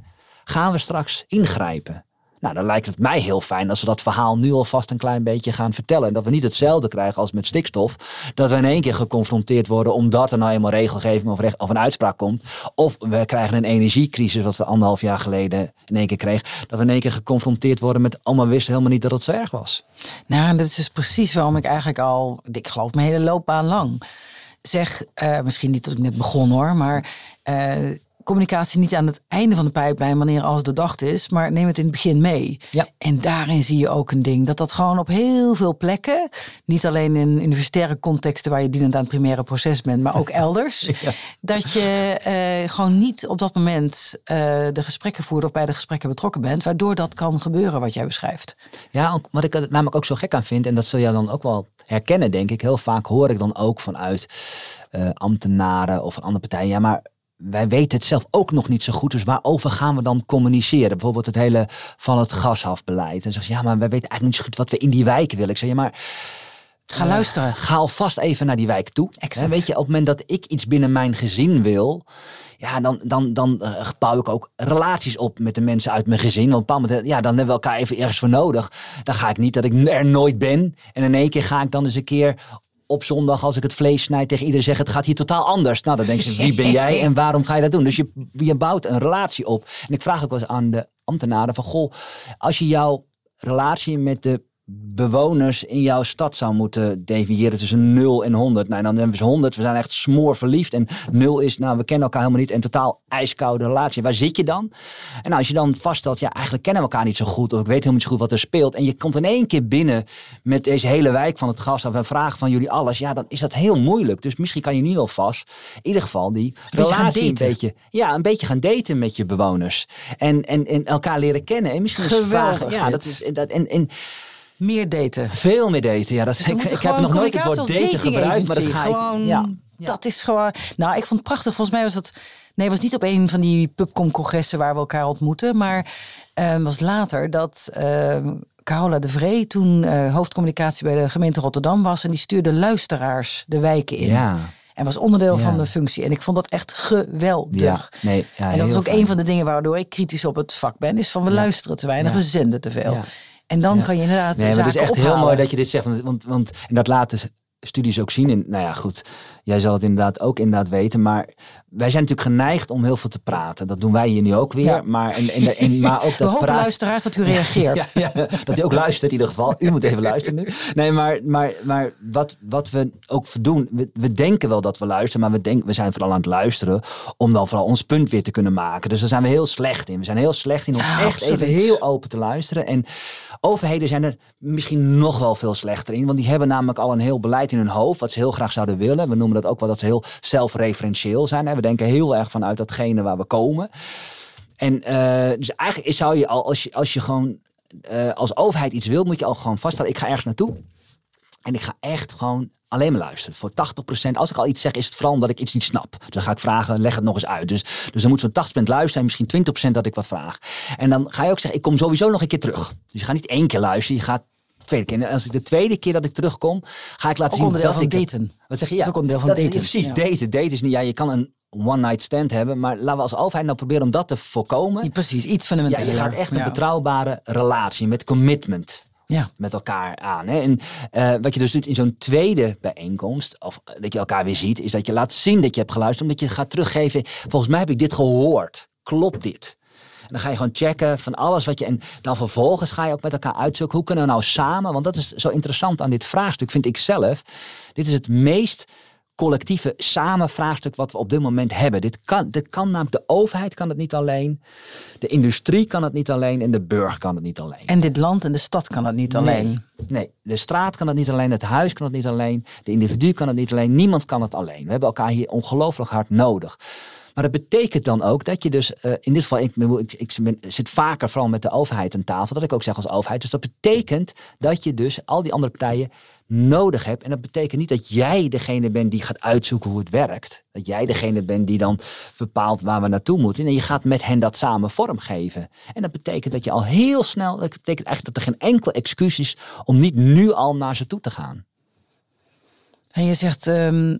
gaan we straks ingrijpen. Nou, dan lijkt het mij heel fijn als we dat verhaal nu alvast een klein beetje gaan vertellen. En dat we niet hetzelfde krijgen als met stikstof. Dat we in één keer geconfronteerd worden omdat er nou eenmaal regelgeving of, recht, of een uitspraak komt. Of we krijgen een energiecrisis, wat we anderhalf jaar geleden in één keer kregen. Dat we in één keer geconfronteerd worden met allemaal wisten helemaal niet dat het zo erg was. Nou, dat is dus precies waarom ik eigenlijk al, ik geloof mijn hele loopbaan lang zeg, uh, misschien niet dat ik net begon hoor, maar uh, communicatie niet aan het einde van de pijplijn wanneer alles doordacht is, maar neem het in het begin mee. Ja. En daarin zie je ook een ding dat dat gewoon op heel veel plekken, niet alleen in universitaire contexten waar je dienend aan het primaire proces bent, maar ook elders, dat je uh, gewoon niet op dat moment uh, de gesprekken voert of bij de gesprekken betrokken bent, waardoor dat kan gebeuren wat jij beschrijft. Ja, wat ik er namelijk ook zo gek aan vind, en dat zul jij dan ook wel herkennen, denk ik. Heel vaak hoor ik dan ook vanuit uh, ambtenaren of andere partijen, ja, maar wij weten het zelf ook nog niet zo goed. Dus waarover gaan we dan communiceren? Bijvoorbeeld het hele van het gashafbeleid. En zeg je, ja, maar wij weten eigenlijk niet zo goed wat we in die wijken willen. Ik zeg, ja, maar... Ga luisteren. Ga alvast even naar die wijk toe. Exact. weet je, op het moment dat ik iets binnen mijn gezin wil, ja, dan, dan, dan uh, bouw ik ook relaties op met de mensen uit mijn gezin. Want op moment, ja, dan hebben we elkaar even ergens voor nodig. Dan ga ik niet dat ik er nooit ben. En in één keer ga ik dan eens een keer op zondag als ik het vlees snijd tegen iedereen zeg het gaat hier totaal anders. Nou, dan denken ze wie ben jij en waarom ga je dat doen? Dus je, je bouwt een relatie op. En ik vraag ook wel eens aan de ambtenaren van goh, als je jouw relatie met de bewoners in jouw stad zou moeten definiëren tussen 0 en 100. Nou, dan hebben we 100. We zijn echt smoor verliefd. En 0 is, nou, we kennen elkaar helemaal niet. En totaal ijskoude relatie. Waar zit je dan? En nou, als je dan vaststelt, ja, eigenlijk kennen we elkaar niet zo goed. Of ik weet helemaal niet zo goed wat er speelt. En je komt in één keer binnen met deze hele wijk van het gas af en vragen van jullie alles. Ja, dan is dat heel moeilijk. Dus misschien kan je nu alvast, in ieder geval, die relatie een beetje, ja, een beetje gaan daten met je bewoners. En, en, en elkaar leren kennen. En misschien Geweldig, vragen. Ja, dit. dat is. Dat, en, en Meer daten. veel meer daten. Ja, dat, Dus ik, ik heb nog nooit het woord daten gebruikt, maar dat ga ik. Ja. Gewoon, Dat is gewoon... Nou, ik vond het prachtig. Volgens mij was dat... Nee, het was niet op een van die pubcom-congressen waar we elkaar ontmoeten. Maar het was later dat eh, Carola de Vree toen eh, hoofdcommunicatie bij de gemeente Rotterdam was. En die stuurde luisteraars de wijken in. Ja. En was onderdeel Ja. van de functie. En ik vond dat echt geweldig. Ja, nee, ja, en dat is ook fijn. een van de dingen waardoor ik kritisch op het vak ben. Is van we luisteren te weinig, we zenden te veel. En dan Ja. kan je inderdaad Nee, maar het is echt heel mooi dat je dit zegt. Want, want, want en dat laten studies ook zien. En nou ja, goed. Jij zal het inderdaad ook inderdaad weten. Maar wij zijn natuurlijk geneigd om heel veel te praten. Dat doen wij hier nu ook weer. Ja. Maar, en, en, en, maar ook dat praten. luisteraars dat u reageert. Ja, ja, dat u ook luistert in ieder geval. U moet even luisteren nu. Nee, maar, maar, maar wat, wat we ook doen, we, we denken wel dat we luisteren, maar we, denken, we zijn vooral aan het luisteren om wel vooral ons punt weer te kunnen maken. Dus daar zijn we heel slecht in. We zijn heel slecht in om echt absoluut. even heel open te luisteren. En overheden zijn er misschien nog wel veel slechter in, want die hebben namelijk al een heel beleid in hun hoofd wat ze heel graag zouden willen. We noemen dat ook wel dat ze heel zelfreferentieel zijn. Hè. We denken heel erg vanuit datgene waar we komen. En eh, dus eigenlijk zou je al, als je, als je gewoon eh, als overheid iets wil, moet je al gewoon vaststellen. Ik ga ergens naartoe. En ik ga echt gewoon alleen maar luisteren. Voor 80%. Als ik al iets zeg, is het vooral omdat ik iets niet snap. Dus dan ga ik vragen, leg het nog eens uit. Dus, dus dan moet zo'n 80% luisteren en misschien 20% dat ik wat vraag. En dan ga je ook zeggen, ik kom sowieso nog een keer terug. Dus je gaat niet één keer luisteren, je gaat tweede keer. En als ik de tweede keer dat ik terugkom, ga ik laten Ook zien dat ik... daten. Wat zeg je? Dat is ook onderdeel van dat is- precies, Ja. daten. Daten is niet... Ja, je kan een one-night stand hebben. Maar laten we als overheid nou proberen om dat te voorkomen. Ja, Precies, iets Ja, fundamenteler. je gaat echt een Ja. betrouwbare relatie met commitment Ja. met elkaar aan. Hè? En eh, wat je dus doet in zo'n tweede bijeenkomst, of eh, dat je elkaar weer ziet, is dat je laat zien dat je hebt geluisterd, omdat je gaat teruggeven. Volgens mij heb ik dit gehoord. Klopt dit? Dan ga je gewoon checken van alles wat je. En dan vervolgens ga je ook met elkaar uitzoeken. Hoe kunnen we nou samen? Want dat is zo interessant aan dit vraagstuk, vind ik zelf. Dit is het meest collectieve samen vraagstuk wat we op dit moment hebben. Dit kan, dit kan namelijk de overheid kan het niet alleen, de industrie kan het niet alleen en de burger kan het niet alleen. En dit land en de stad kan het niet alleen. Nee, nee, de straat kan het niet alleen, het huis kan het niet alleen, de individu kan het niet alleen, niemand kan het alleen. We hebben elkaar hier ongelooflijk hard nodig. Maar dat betekent dan ook dat je dus, eh, in dit geval, ik, zit vaker vooral met de overheid aan tafel, dat ik ook zeg als overheid. Dus dat betekent dat je dus al die andere partijen nodig hebt. En dat betekent niet dat jij degene bent die gaat uitzoeken hoe het werkt. Dat jij degene bent die dan bepaalt waar we naartoe moeten. En je gaat met hen dat samen vormgeven. En dat betekent dat je al heel snel, dat betekent eigenlijk dat er geen enkel excuus is om niet nu al naar ze toe te gaan. En je zegt ehm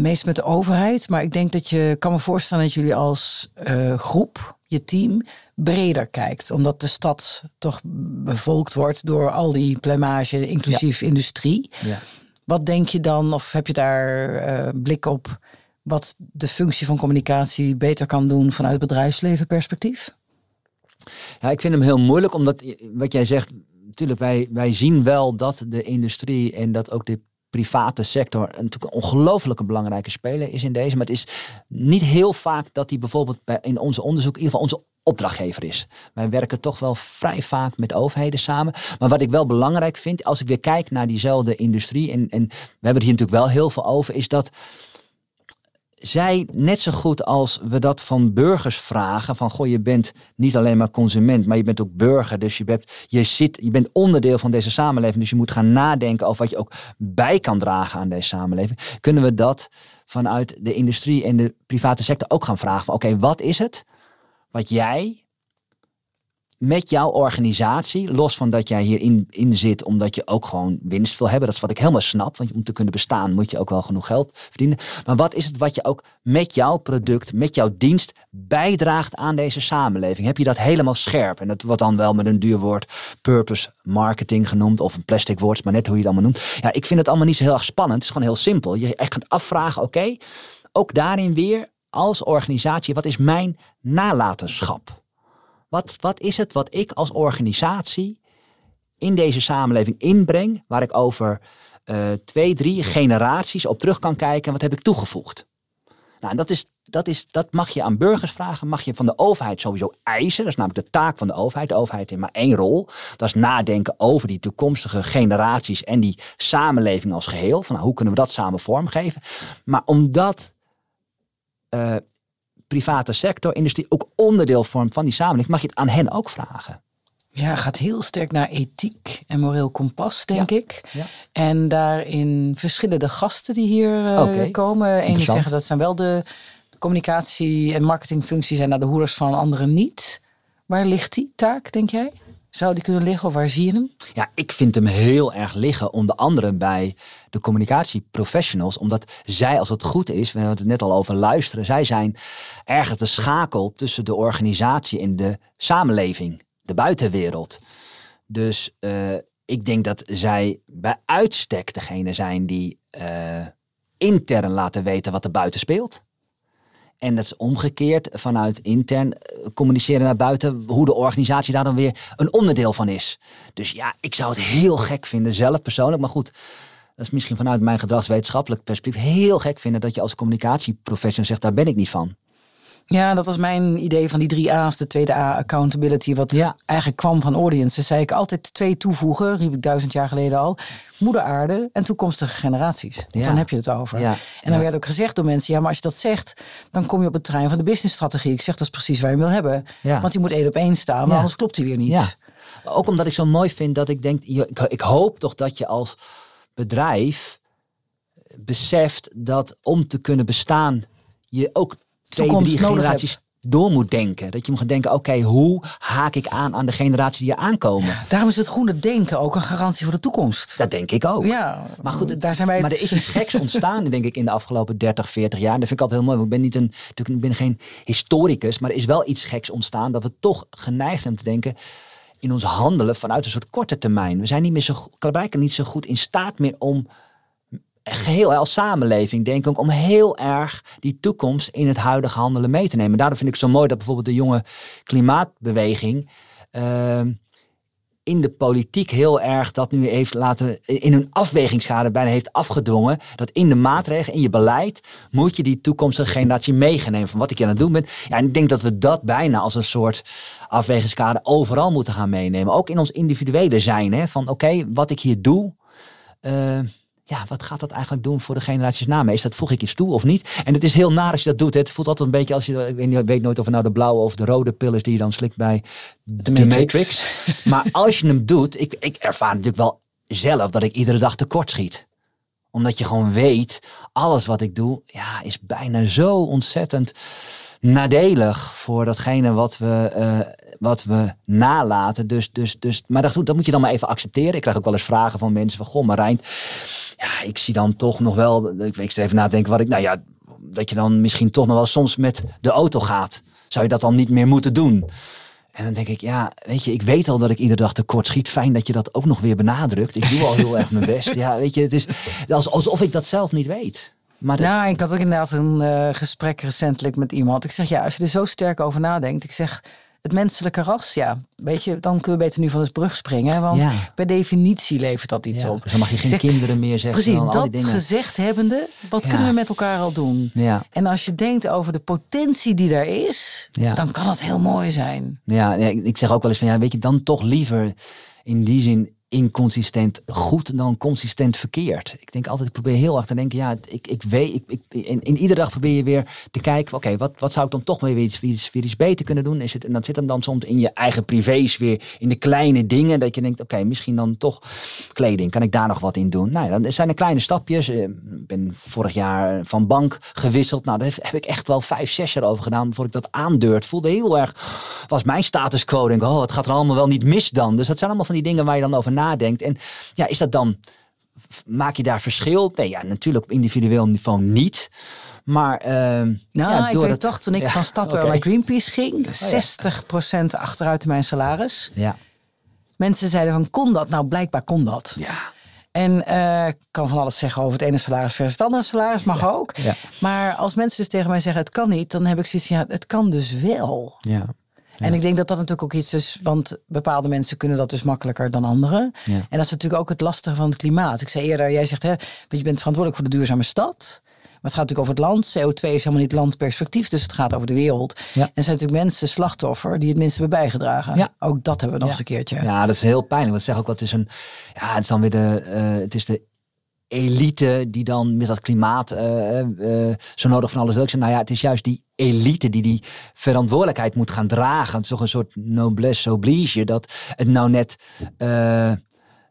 meest met de overheid, maar ik denk dat je kan me voorstellen dat jullie als eh, groep, je team, breder kijkt. Omdat de stad toch bevolkt wordt door al die plumage, inclusief industrie. Ja. Wat denk je dan, of heb je daar eh, blik op, wat de functie van communicatie beter kan doen vanuit bedrijfsleven perspectief? Ja, ik vind hem heel moeilijk, omdat wat jij zegt, natuurlijk, wij, wij zien wel dat de industrie en dat ook de private sector natuurlijk een ongelooflijke belangrijke speler is in deze. Maar het is niet heel vaak dat die bijvoorbeeld bij, in onze onderzoek, in ieder geval onze opdrachtgever is. Wij werken toch wel vrij vaak met overheden samen. Maar wat ik wel belangrijk vind, als ik weer kijk naar diezelfde industrie, en, en we hebben het hier natuurlijk wel heel veel over, is dat zij net zo goed als we dat van burgers vragen, van goh, je bent niet alleen maar consument, maar je bent ook burger. Dus je bent, je zit, je bent onderdeel van deze samenleving. Dus je moet gaan nadenken over wat je ook bij kan dragen aan deze samenleving. Kunnen we dat vanuit de industrie en de private sector ook gaan vragen? Oké, wat is het wat jij met jouw organisatie, los van dat jij hierin in zit, omdat je ook gewoon winst wil hebben. Dat is wat ik helemaal snap. Want om te kunnen bestaan moet je ook wel genoeg geld verdienen. Maar wat is het wat je ook met jouw product, met jouw dienst bijdraagt aan deze samenleving? Heb je dat helemaal scherp? En dat wordt dan wel met een duur woord purpose marketing genoemd. Of een plastic woord, maar net hoe je het allemaal noemt. Ja, ik vind het allemaal niet zo heel erg spannend. Het is gewoon heel simpel. Je echt gaat afvragen, oké, ook daarin weer als organisatie, wat is mijn nalatenschap? Wat, wat is het wat ik als organisatie in deze samenleving inbreng, waar ik over uh, twee, drie generaties op terug kan kijken, wat heb ik toegevoegd? Nou, dat, is, dat, is, dat mag je aan burgers vragen, mag je van de overheid sowieso eisen. Dat is namelijk de taak van de overheid. De overheid heeft maar één rol. Dat is nadenken over die toekomstige generaties en die samenleving als geheel. Van nou, hoe kunnen we dat samen vormgeven? Maar omdat uh, private sector, industrie ook onderdeel vormt van die samenleving, mag je het aan hen ook vragen. Ja, gaat heel sterk naar ethiek en moreel kompas, denk ik. Ja. En daarin verschillen de gasten die hier uh, komen. Ene zeggen dat zijn wel de communicatie- en marketingfuncties en naar de hoeders van anderen niet. Waar ligt die taak, denk jij? Zou die kunnen liggen of waar zie je hem? Ja, ik vind hem heel erg liggen, onder andere bij de communicatieprofessionals. Omdat zij, als het goed is, we hebben het net al over luisteren, zij zijn ergens de schakel tussen de organisatie en de samenleving, de buitenwereld. Dus uh, ik denk dat zij bij uitstek degene zijn die uh, intern laten weten wat er buiten speelt. En dat is omgekeerd vanuit intern eh, communiceren naar buiten, hoe de organisatie daar dan weer een onderdeel van is. Dus ja, ik zou het heel gek vinden, zelf persoonlijk. Maar goed, dat is misschien vanuit mijn gedragswetenschappelijk perspectief heel gek vinden dat je als communicatieprofessional zegt, daar ben ik niet van. Ja, dat was mijn idee van die drie A's. De tweede A, accountability, wat ja. eigenlijk kwam van audience. zei ik altijd twee toevoegen, riep ik duizend jaar geleden al. Moeder aarde en toekomstige generaties. Ja. Dan heb je het over. Ja. En dan werd ook gezegd door mensen, ja, maar als je dat zegt, dan kom je op het trein van de businessstrategie. Ik zeg, dat is precies waar je wil hebben. Want die moet één op één staan, anders klopt die weer niet. Ook omdat ik zo mooi vind dat ik denk, ik hoop toch dat je als bedrijf beseft dat om te kunnen bestaan, je ook twee, drie generaties door moet denken. Dat je moet gaan denken, oké, hoe haak ik aan aan de generaties die aankomen? Daarom is het groene denken ook een garantie voor de toekomst. Dat denk ik ook. Ja, maar goed, daar zijn wij maar er is iets geks ontstaan, denk ik, in de afgelopen 30, 40 jaar. En dat vind ik altijd heel mooi. Ik ben, niet een, ik ben geen historicus, maar er is wel iets geks ontstaan dat we toch geneigd zijn te denken in ons handelen vanuit een soort korte termijn. We zijn niet meer zo, blijkbaar niet zo goed in staat meer om geheel als samenleving denk ik om heel erg die toekomst in het huidige handelen mee te nemen. Daarom vind ik zo mooi dat bijvoorbeeld de jonge klimaatbeweging ehm, in de politiek heel erg dat nu heeft laten, in een afwegingsschade bijna heeft afgedwongen, dat in de maatregelen, in je beleid, moet je die toekomstige generatie meegenemen van wat ik aan het doen ben. Ja, en ik denk dat we dat bijna als een soort afwegingskade overal moeten gaan meenemen. Ook in ons individuele zijn, hè, van oké, wat ik hier doe, uh, ja, wat gaat dat eigenlijk doen voor de generaties na me? Is dat voeg ik iets toe of niet? En het is heel naar als je dat doet. Het voelt altijd een beetje als je, ik weet, niet, weet nooit of het nou de blauwe of de rode pil is die je dan slikt bij de Matrix. maar als je hem doet, ik, ik ervaar natuurlijk wel zelf dat ik iedere dag tekort schiet omdat je gewoon weet, alles wat ik doe, ja, is bijna zo ontzettend nadelig voor datgene wat we, uh, wat we nalaten. Dus, dus, dus, maar dat, dat moet je dan maar even accepteren. Ik krijg ook wel eens vragen van mensen van, goh, Marijn, ja, ik zie dan toch nog wel, ik, ik even nadenken wat ik, nou ja, dat je dan misschien toch nog wel soms met de auto gaat. Zou je dat dan niet meer moeten doen? En dan denk ik, ja, weet je, ik weet al dat ik iedere dag tekort schiet. Fijn dat je dat ook nog weer benadrukt. Ik doe al heel erg mijn best. Ja, weet je, het is alsof ik dat zelf niet weet. Maar Nou, ik had ook inderdaad een uh, gesprek recentelijk met iemand. Ik zeg, ja, als je er zo sterk over nadenkt. Ik zeg, het menselijke ras, ja, weet je, dan kun je beter nu van de brug springen. Want ja. per definitie levert dat iets op. Dus dan mag je geen kinderen meer zeggen. Precies, dat gezegd hebbende, wat kunnen we met elkaar al doen? Ja. En als je denkt over de potentie die daar is, dan kan het heel mooi zijn. Ja, ik zeg ook wel eens van, ja, weet je, dan toch liever in die zin inconsistent goed dan consistent verkeerd. Ik denk altijd, ik probeer heel erg te denken, ja, ik, ik weet, ik, ik, in, in iedere dag probeer je weer te kijken, oké, wat, wat zou ik dan toch weer iets, iets, iets beter kunnen doen? Is het, en dat zit hem dan soms in je eigen privés weer, in de kleine dingen, dat je denkt, oké, misschien dan toch kleding, kan ik daar nog wat in doen? Nou, dan zijn er kleine stapjes. Ik ben vorig jaar van bank gewisseld. Nou, daar heb ik echt wel vijf, zes jaar over gedaan, voordat ik dat aandeurt. Voelde heel erg, was mijn status quo, denk oh, het gaat er allemaal wel niet mis dan. Dus dat zijn allemaal van die dingen waar je dan over nadenkt. En ja, is dat dan, maak je daar verschil? Nee, ja, natuurlijk op individueel niveau niet. Maar uh, nou, ja, ik weet het... toch, toen ik van Stadwell okay. naar Greenpeace ging, oh, 60% achteruit mijn salaris. Ja. Mensen zeiden van, kon dat? Nou, blijkbaar kon dat. Ja. En uh, ik kan van alles zeggen over het ene salaris versus het andere salaris, mag ook. Maar als mensen dus tegen mij zeggen het kan niet, dan heb ik zoiets van ja, het kan dus wel. Ja. En ik denk dat dat natuurlijk ook iets is, want bepaalde mensen kunnen dat dus makkelijker dan anderen. Ja. En dat is natuurlijk ook het lastige van het klimaat. Ik zei eerder, jij zegt, hè, je bent verantwoordelijk voor de duurzame stad. Maar het gaat natuurlijk over het land. CO2 is helemaal niet landperspectief, dus het gaat over de wereld. Ja. En er zijn natuurlijk mensen, slachtoffer, die het minste hebben bijgedragen. Ja. Ook dat hebben we nog Ja. eens een keertje. Ja, dat is heel pijnlijk. Want zeg ook wat is een. Ja, het is dan weer de. eh, het is de elite die dan met dat klimaat eh, eh, zo nodig van alles wil. Ik nou ja, het is juist die elite die die verantwoordelijkheid moet gaan dragen. Het is toch een soort noblesse oblige dat het nou net eh,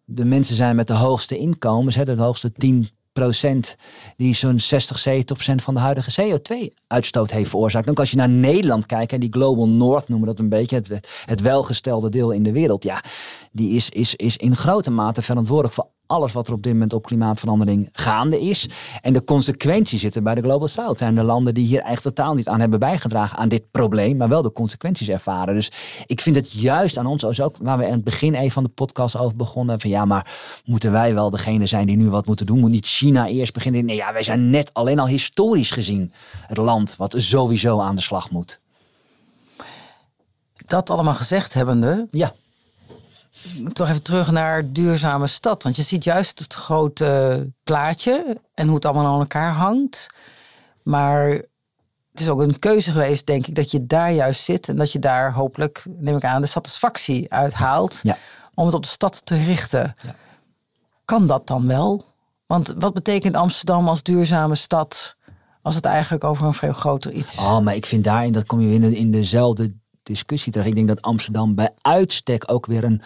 de mensen zijn met de hoogste inkomens, hè, de hoogste 10% die zo'n 60, 70 procent van de huidige CO2-uitstoot heeft veroorzaakt. Ook als je naar Nederland kijkt, en die Global North noemen dat een beetje, het, het welgestelde deel in de wereld, ja, die is, is, is in grote mate verantwoordelijk voor alles wat er op dit moment op klimaatverandering gaande is. En de consequenties zitten bij de Global South. Zijn de landen die hier eigenlijk totaal niet aan hebben bijgedragen aan dit probleem, maar wel de consequenties ervaren. Dus ik vind het juist aan ons, ook waar we aan het begin even van de podcast over begonnen, van ja, maar moeten wij wel degene zijn die nu wat moeten doen? Moet niet China eerst beginnen? Nee, ja, wij zijn net alleen al historisch gezien het land wat sowieso aan de slag moet. Dat allemaal gezegd hebbende, Ja, toch even terug naar duurzame stad. Want je ziet juist het grote plaatje en hoe het allemaal aan elkaar hangt. Maar het is ook een keuze geweest, denk ik, dat je daar juist zit. En dat je daar hopelijk, neem ik aan, de satisfactie uithaalt. Ja. Om het op de stad te richten. Ja. Kan dat dan wel? Want wat betekent Amsterdam als duurzame stad... als het eigenlijk over een veel groter iets... Oh, maar ik vind daarin, dat kom je in, de- in dezelfde discussie terecht. Ik denk dat Amsterdam bij uitstek ook weer een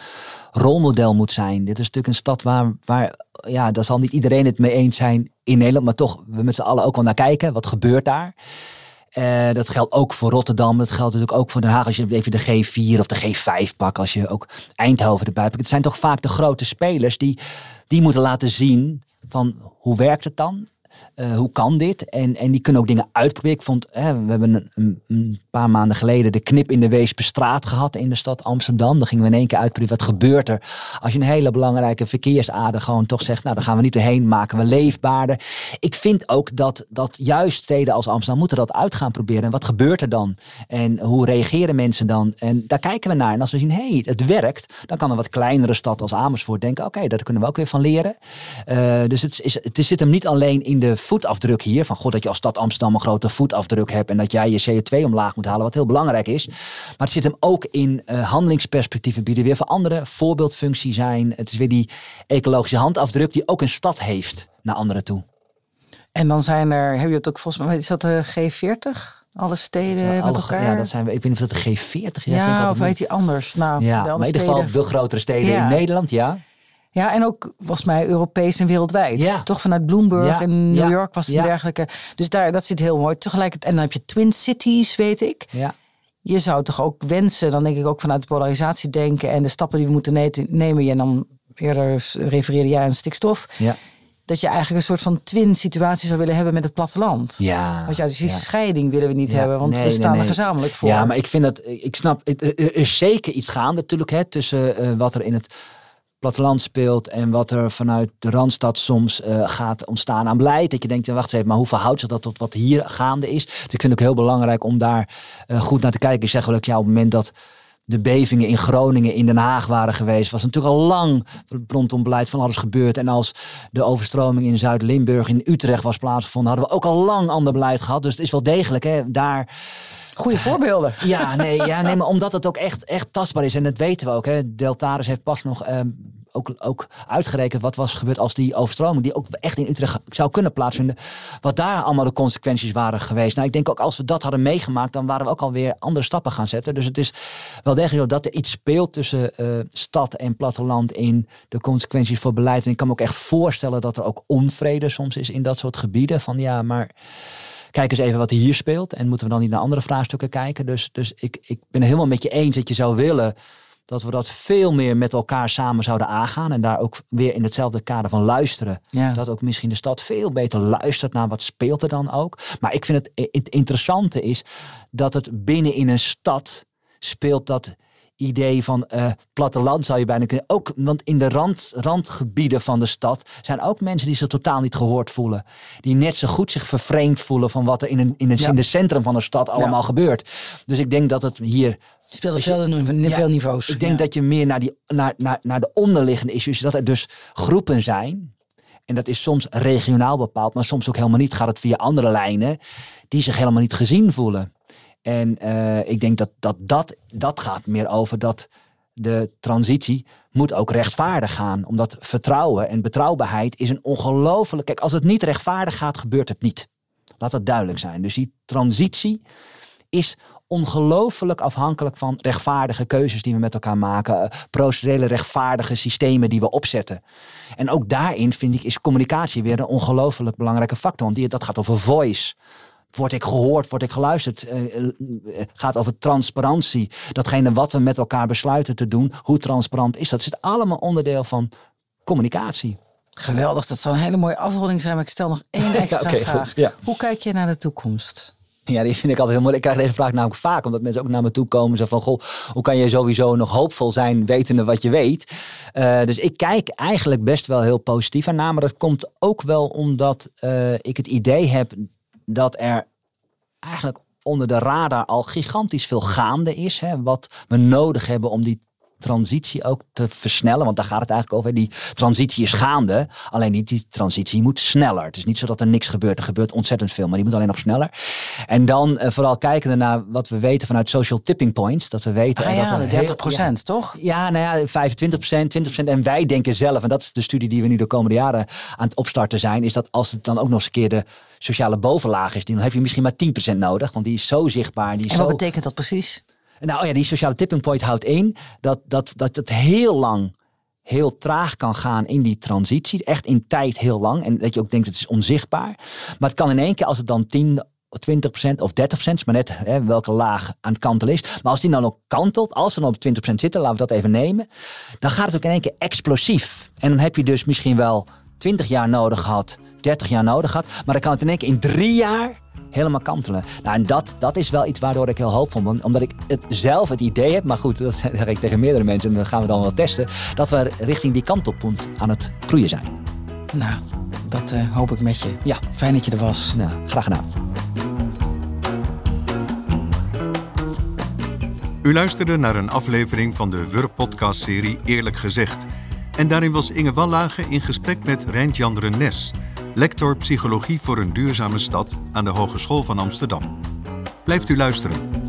rolmodel moet zijn. Dit is natuurlijk een stad waar, waar ja, daar zal niet iedereen het mee eens zijn in Nederland, maar toch we met z'n allen ook wel naar kijken. Wat gebeurt daar? Eh, dat geldt ook voor Rotterdam. Dat geldt natuurlijk ook voor Den Haag. Als je even de G4 of de G5 pakt. Als je ook Eindhoven erbij pakt. Het zijn toch vaak de grote spelers die, die moeten laten zien van hoe werkt het dan? Eh, hoe kan dit? En, en die kunnen ook dingen uitproberen. Ik vond, we hebben een, een, paar maanden geleden de knip in de Weesperstraat gehad in de stad Amsterdam. Dan gingen we in één keer uitproberen, wat gebeurt er als je een hele belangrijke verkeersader gewoon toch zegt, nou daar gaan we niet erheen, maken we leefbaarder. Ik vind ook dat, dat juist steden als Amsterdam moeten dat uit gaan proberen. En wat gebeurt er dan? En hoe reageren mensen dan? En daar kijken we naar. En als we zien, hé, hey, het werkt, dan kan een wat kleinere stad als Amersfoort denken, oké, daar kunnen we ook weer van leren. Eh, dus het, is, het zit hem niet alleen in de voetafdruk hier, van god dat je als stad Amsterdam een grote voetafdruk hebt en dat jij je CO2 omlaag moet halen, wat heel belangrijk is. Maar het zit hem ook in eh, handelingsperspectieven bieden, weer voor anderen voorbeeldfunctie zijn. Het is weer die ecologische handafdruk die ook een stad heeft naar anderen toe. En dan zijn er, heb je het ook volgens mij, is dat de G40? Alle steden met Alle- elkaar? Ja, dat zijn we. Ik weet niet of dat de G40 is. Ja, Ja, of heet die anders? Nou, Ja, maar in andere ieder geval de grotere steden Ja. in Nederland, ja. Ja, en ook volgens mij Europees en wereldwijd. Ja. Toch vanuit Bloomberg Ja, in New ja, York was het een dergelijke. Dus daar, dat zit heel mooi. Tegelijkertijd, en dan heb je Twin Cities, weet ik. ja. Je zou toch ook wensen, dan denk ik ook vanuit de polarisatie denken en de stappen die we moeten ne- nemen. En dan eerder refereerde jij aan stikstof. Ja. Dat je eigenlijk een soort van twin situatie zou willen hebben met het platteland. Ja. Want ja, dus die ja. scheiding willen we niet Ja, hebben, want nee, we nee, staan er gezamenlijk voor. Ja, maar ik vind dat, ik snap, er er is zeker iets gaande natuurlijk hè, tussen eh, wat er in het platteland speelt en wat er vanuit de Randstad soms eh, gaat ontstaan aan beleid. Dat je denkt, wacht eens even, maar hoe verhoudt zich dat tot wat hier gaande is? Dus ik vind het ook heel belangrijk om daar eh, goed naar te kijken. Ik zeg wel ja, op het moment dat de bevingen in Groningen, in Den Haag waren geweest, was natuurlijk al lang rondom beleid van alles gebeurd. En als de overstroming in Zuid-Limburg, in Utrecht was plaatsgevonden, hadden we ook al lang ander beleid gehad. Dus het is wel degelijk, hè, daar Goede voorbeelden. ja, nee, ja, nee, maar omdat het ook echt, echt tastbaar is. En dat weten we ook. Hè. Deltaris heeft pas nog eh, ook, uitgerekend wat was gebeurd als die overstroming, die ook echt in Utrecht zou kunnen plaatsvinden, wat daar allemaal de consequenties waren geweest. Nou, ik denk ook als we dat hadden meegemaakt, dan waren we ook alweer andere stappen gaan zetten. Dus het is wel degelijk dat er iets speelt tussen uh, stad en platteland in de consequenties voor beleid. En ik kan me ook echt voorstellen dat er ook onvrede soms is in dat soort gebieden. Van ja, maar kijk eens even wat hier speelt. En moeten we dan niet naar andere vraagstukken kijken? Dus, dus ik, ik ben het helemaal met je eens dat je zou willen dat we dat veel meer met elkaar samen zouden aangaan. En daar ook weer in hetzelfde kader van luisteren. Dat ook misschien de stad veel beter luistert naar wat speelt er dan ook. Maar ik vind het, het interessante is dat het binnen in een stad speelt dat idee van uh, platteland zou je bijna kunnen. Ook, want in de rand, randgebieden van de stad zijn ook mensen die zich totaal niet gehoord voelen. Die net zo goed zich vervreemd voelen van wat er in, een, in, een, in de centrum van de stad allemaal gebeurt. Dus ik denk dat het hier Speelt op veel, ja, veel niveaus. Ik denk dat je meer naar, die, naar, naar, naar de onderliggende issues, dat er dus groepen zijn. En dat is soms regionaal bepaald, maar soms ook helemaal niet. Gaat het via andere lijnen die zich helemaal niet gezien voelen. En uh, ik denk dat, dat, dat dat gaat meer over dat de transitie moet ook rechtvaardig gaan. Omdat vertrouwen en betrouwbaarheid is een ongelooflijk... Kijk, als het niet rechtvaardig gaat, gebeurt het niet. Laat dat duidelijk zijn. Dus die transitie is ongelooflijk afhankelijk van rechtvaardige keuzes die we met elkaar maken. Eh, procedurele rechtvaardige systemen die we opzetten. En ook daarin vind ik is communicatie weer een ongelooflijk belangrijke factor. Want dat gaat over voice. Word ik gehoord? Word ik geluisterd? Uh, gaat over transparantie. Datgene wat we met elkaar besluiten te doen. Hoe transparant is dat? zit allemaal onderdeel van communicatie. Geweldig, dat zou een hele mooie afronding zijn. Maar ik stel nog één extra vraag. Hoe kijk je naar de toekomst? Ja, die vind ik altijd heel mooi. Ik krijg deze vraag namelijk vaak, omdat mensen ook naar me toe komen. Zo van, goh, hoe kan je sowieso nog hoopvol zijn, wetende wat je weet? Uh, dus ik kijk eigenlijk best wel heel positief ernaar. Maar dat komt ook wel omdat uh, ik het idee heb dat er eigenlijk onder de radar al gigantisch veel gaande is. Hè, wat we nodig hebben om die transitie ook te versnellen. Want daar gaat het eigenlijk over. Die transitie is gaande. Alleen niet die transitie moet sneller. Het is niet zo dat er niks gebeurt. Er gebeurt ontzettend veel. Maar die moet alleen nog sneller. En dan uh, vooral kijken naar wat we weten vanuit social tipping points. Dat we weten. Ah, ja, dat de 30 procent, toch? Ja, nou ja, 25 procent, 20 procent. En wij denken zelf, en dat is de studie die we nu de komende jaren aan het opstarten zijn. Is dat als het dan ook nog eens een keer de sociale bovenlaag is. Dan heb je misschien maar 10 procent nodig. Want die is zo zichtbaar. Die is en wat zo... betekent dat precies? Nou ja, die sociale tipping point houdt in dat, dat, dat het heel lang heel traag kan gaan in die transitie. Echt in tijd heel lang. En dat je ook denkt, het is onzichtbaar. Maar het kan in één keer, als het dan 10, 20% of 30%, maar net hè, welke laag aan het kantelen is. Maar als die dan ook kantelt, als we dan op 20% zitten, laten we dat even nemen. Dan gaat het ook in één keer explosief. En dan heb je dus misschien wel 20 jaar nodig gehad, 30 jaar nodig gehad. Maar dan kan het in één keer in drie jaar helemaal kantelen. Nou, en dat, dat is wel iets waardoor ik heel hoopvol ben. Omdat ik het zelf het idee heb, maar goed, dat zeg ik tegen meerdere mensen en dat gaan we dan wel testen. Dat we richting die kantelpunt aan het groeien zijn. Nou, dat uh, hoop ik met je. Ja. Fijn dat je er was. Nou, graag gedaan. U luisterde naar een aflevering van de WUR-podcast-serie Eerlijk Gezegd. En daarin was Inge Wallage in gesprek met Rijntjan Renes lector Psychologie voor een duurzame stad aan de Hogeschool van Amsterdam. Blijft u luisteren.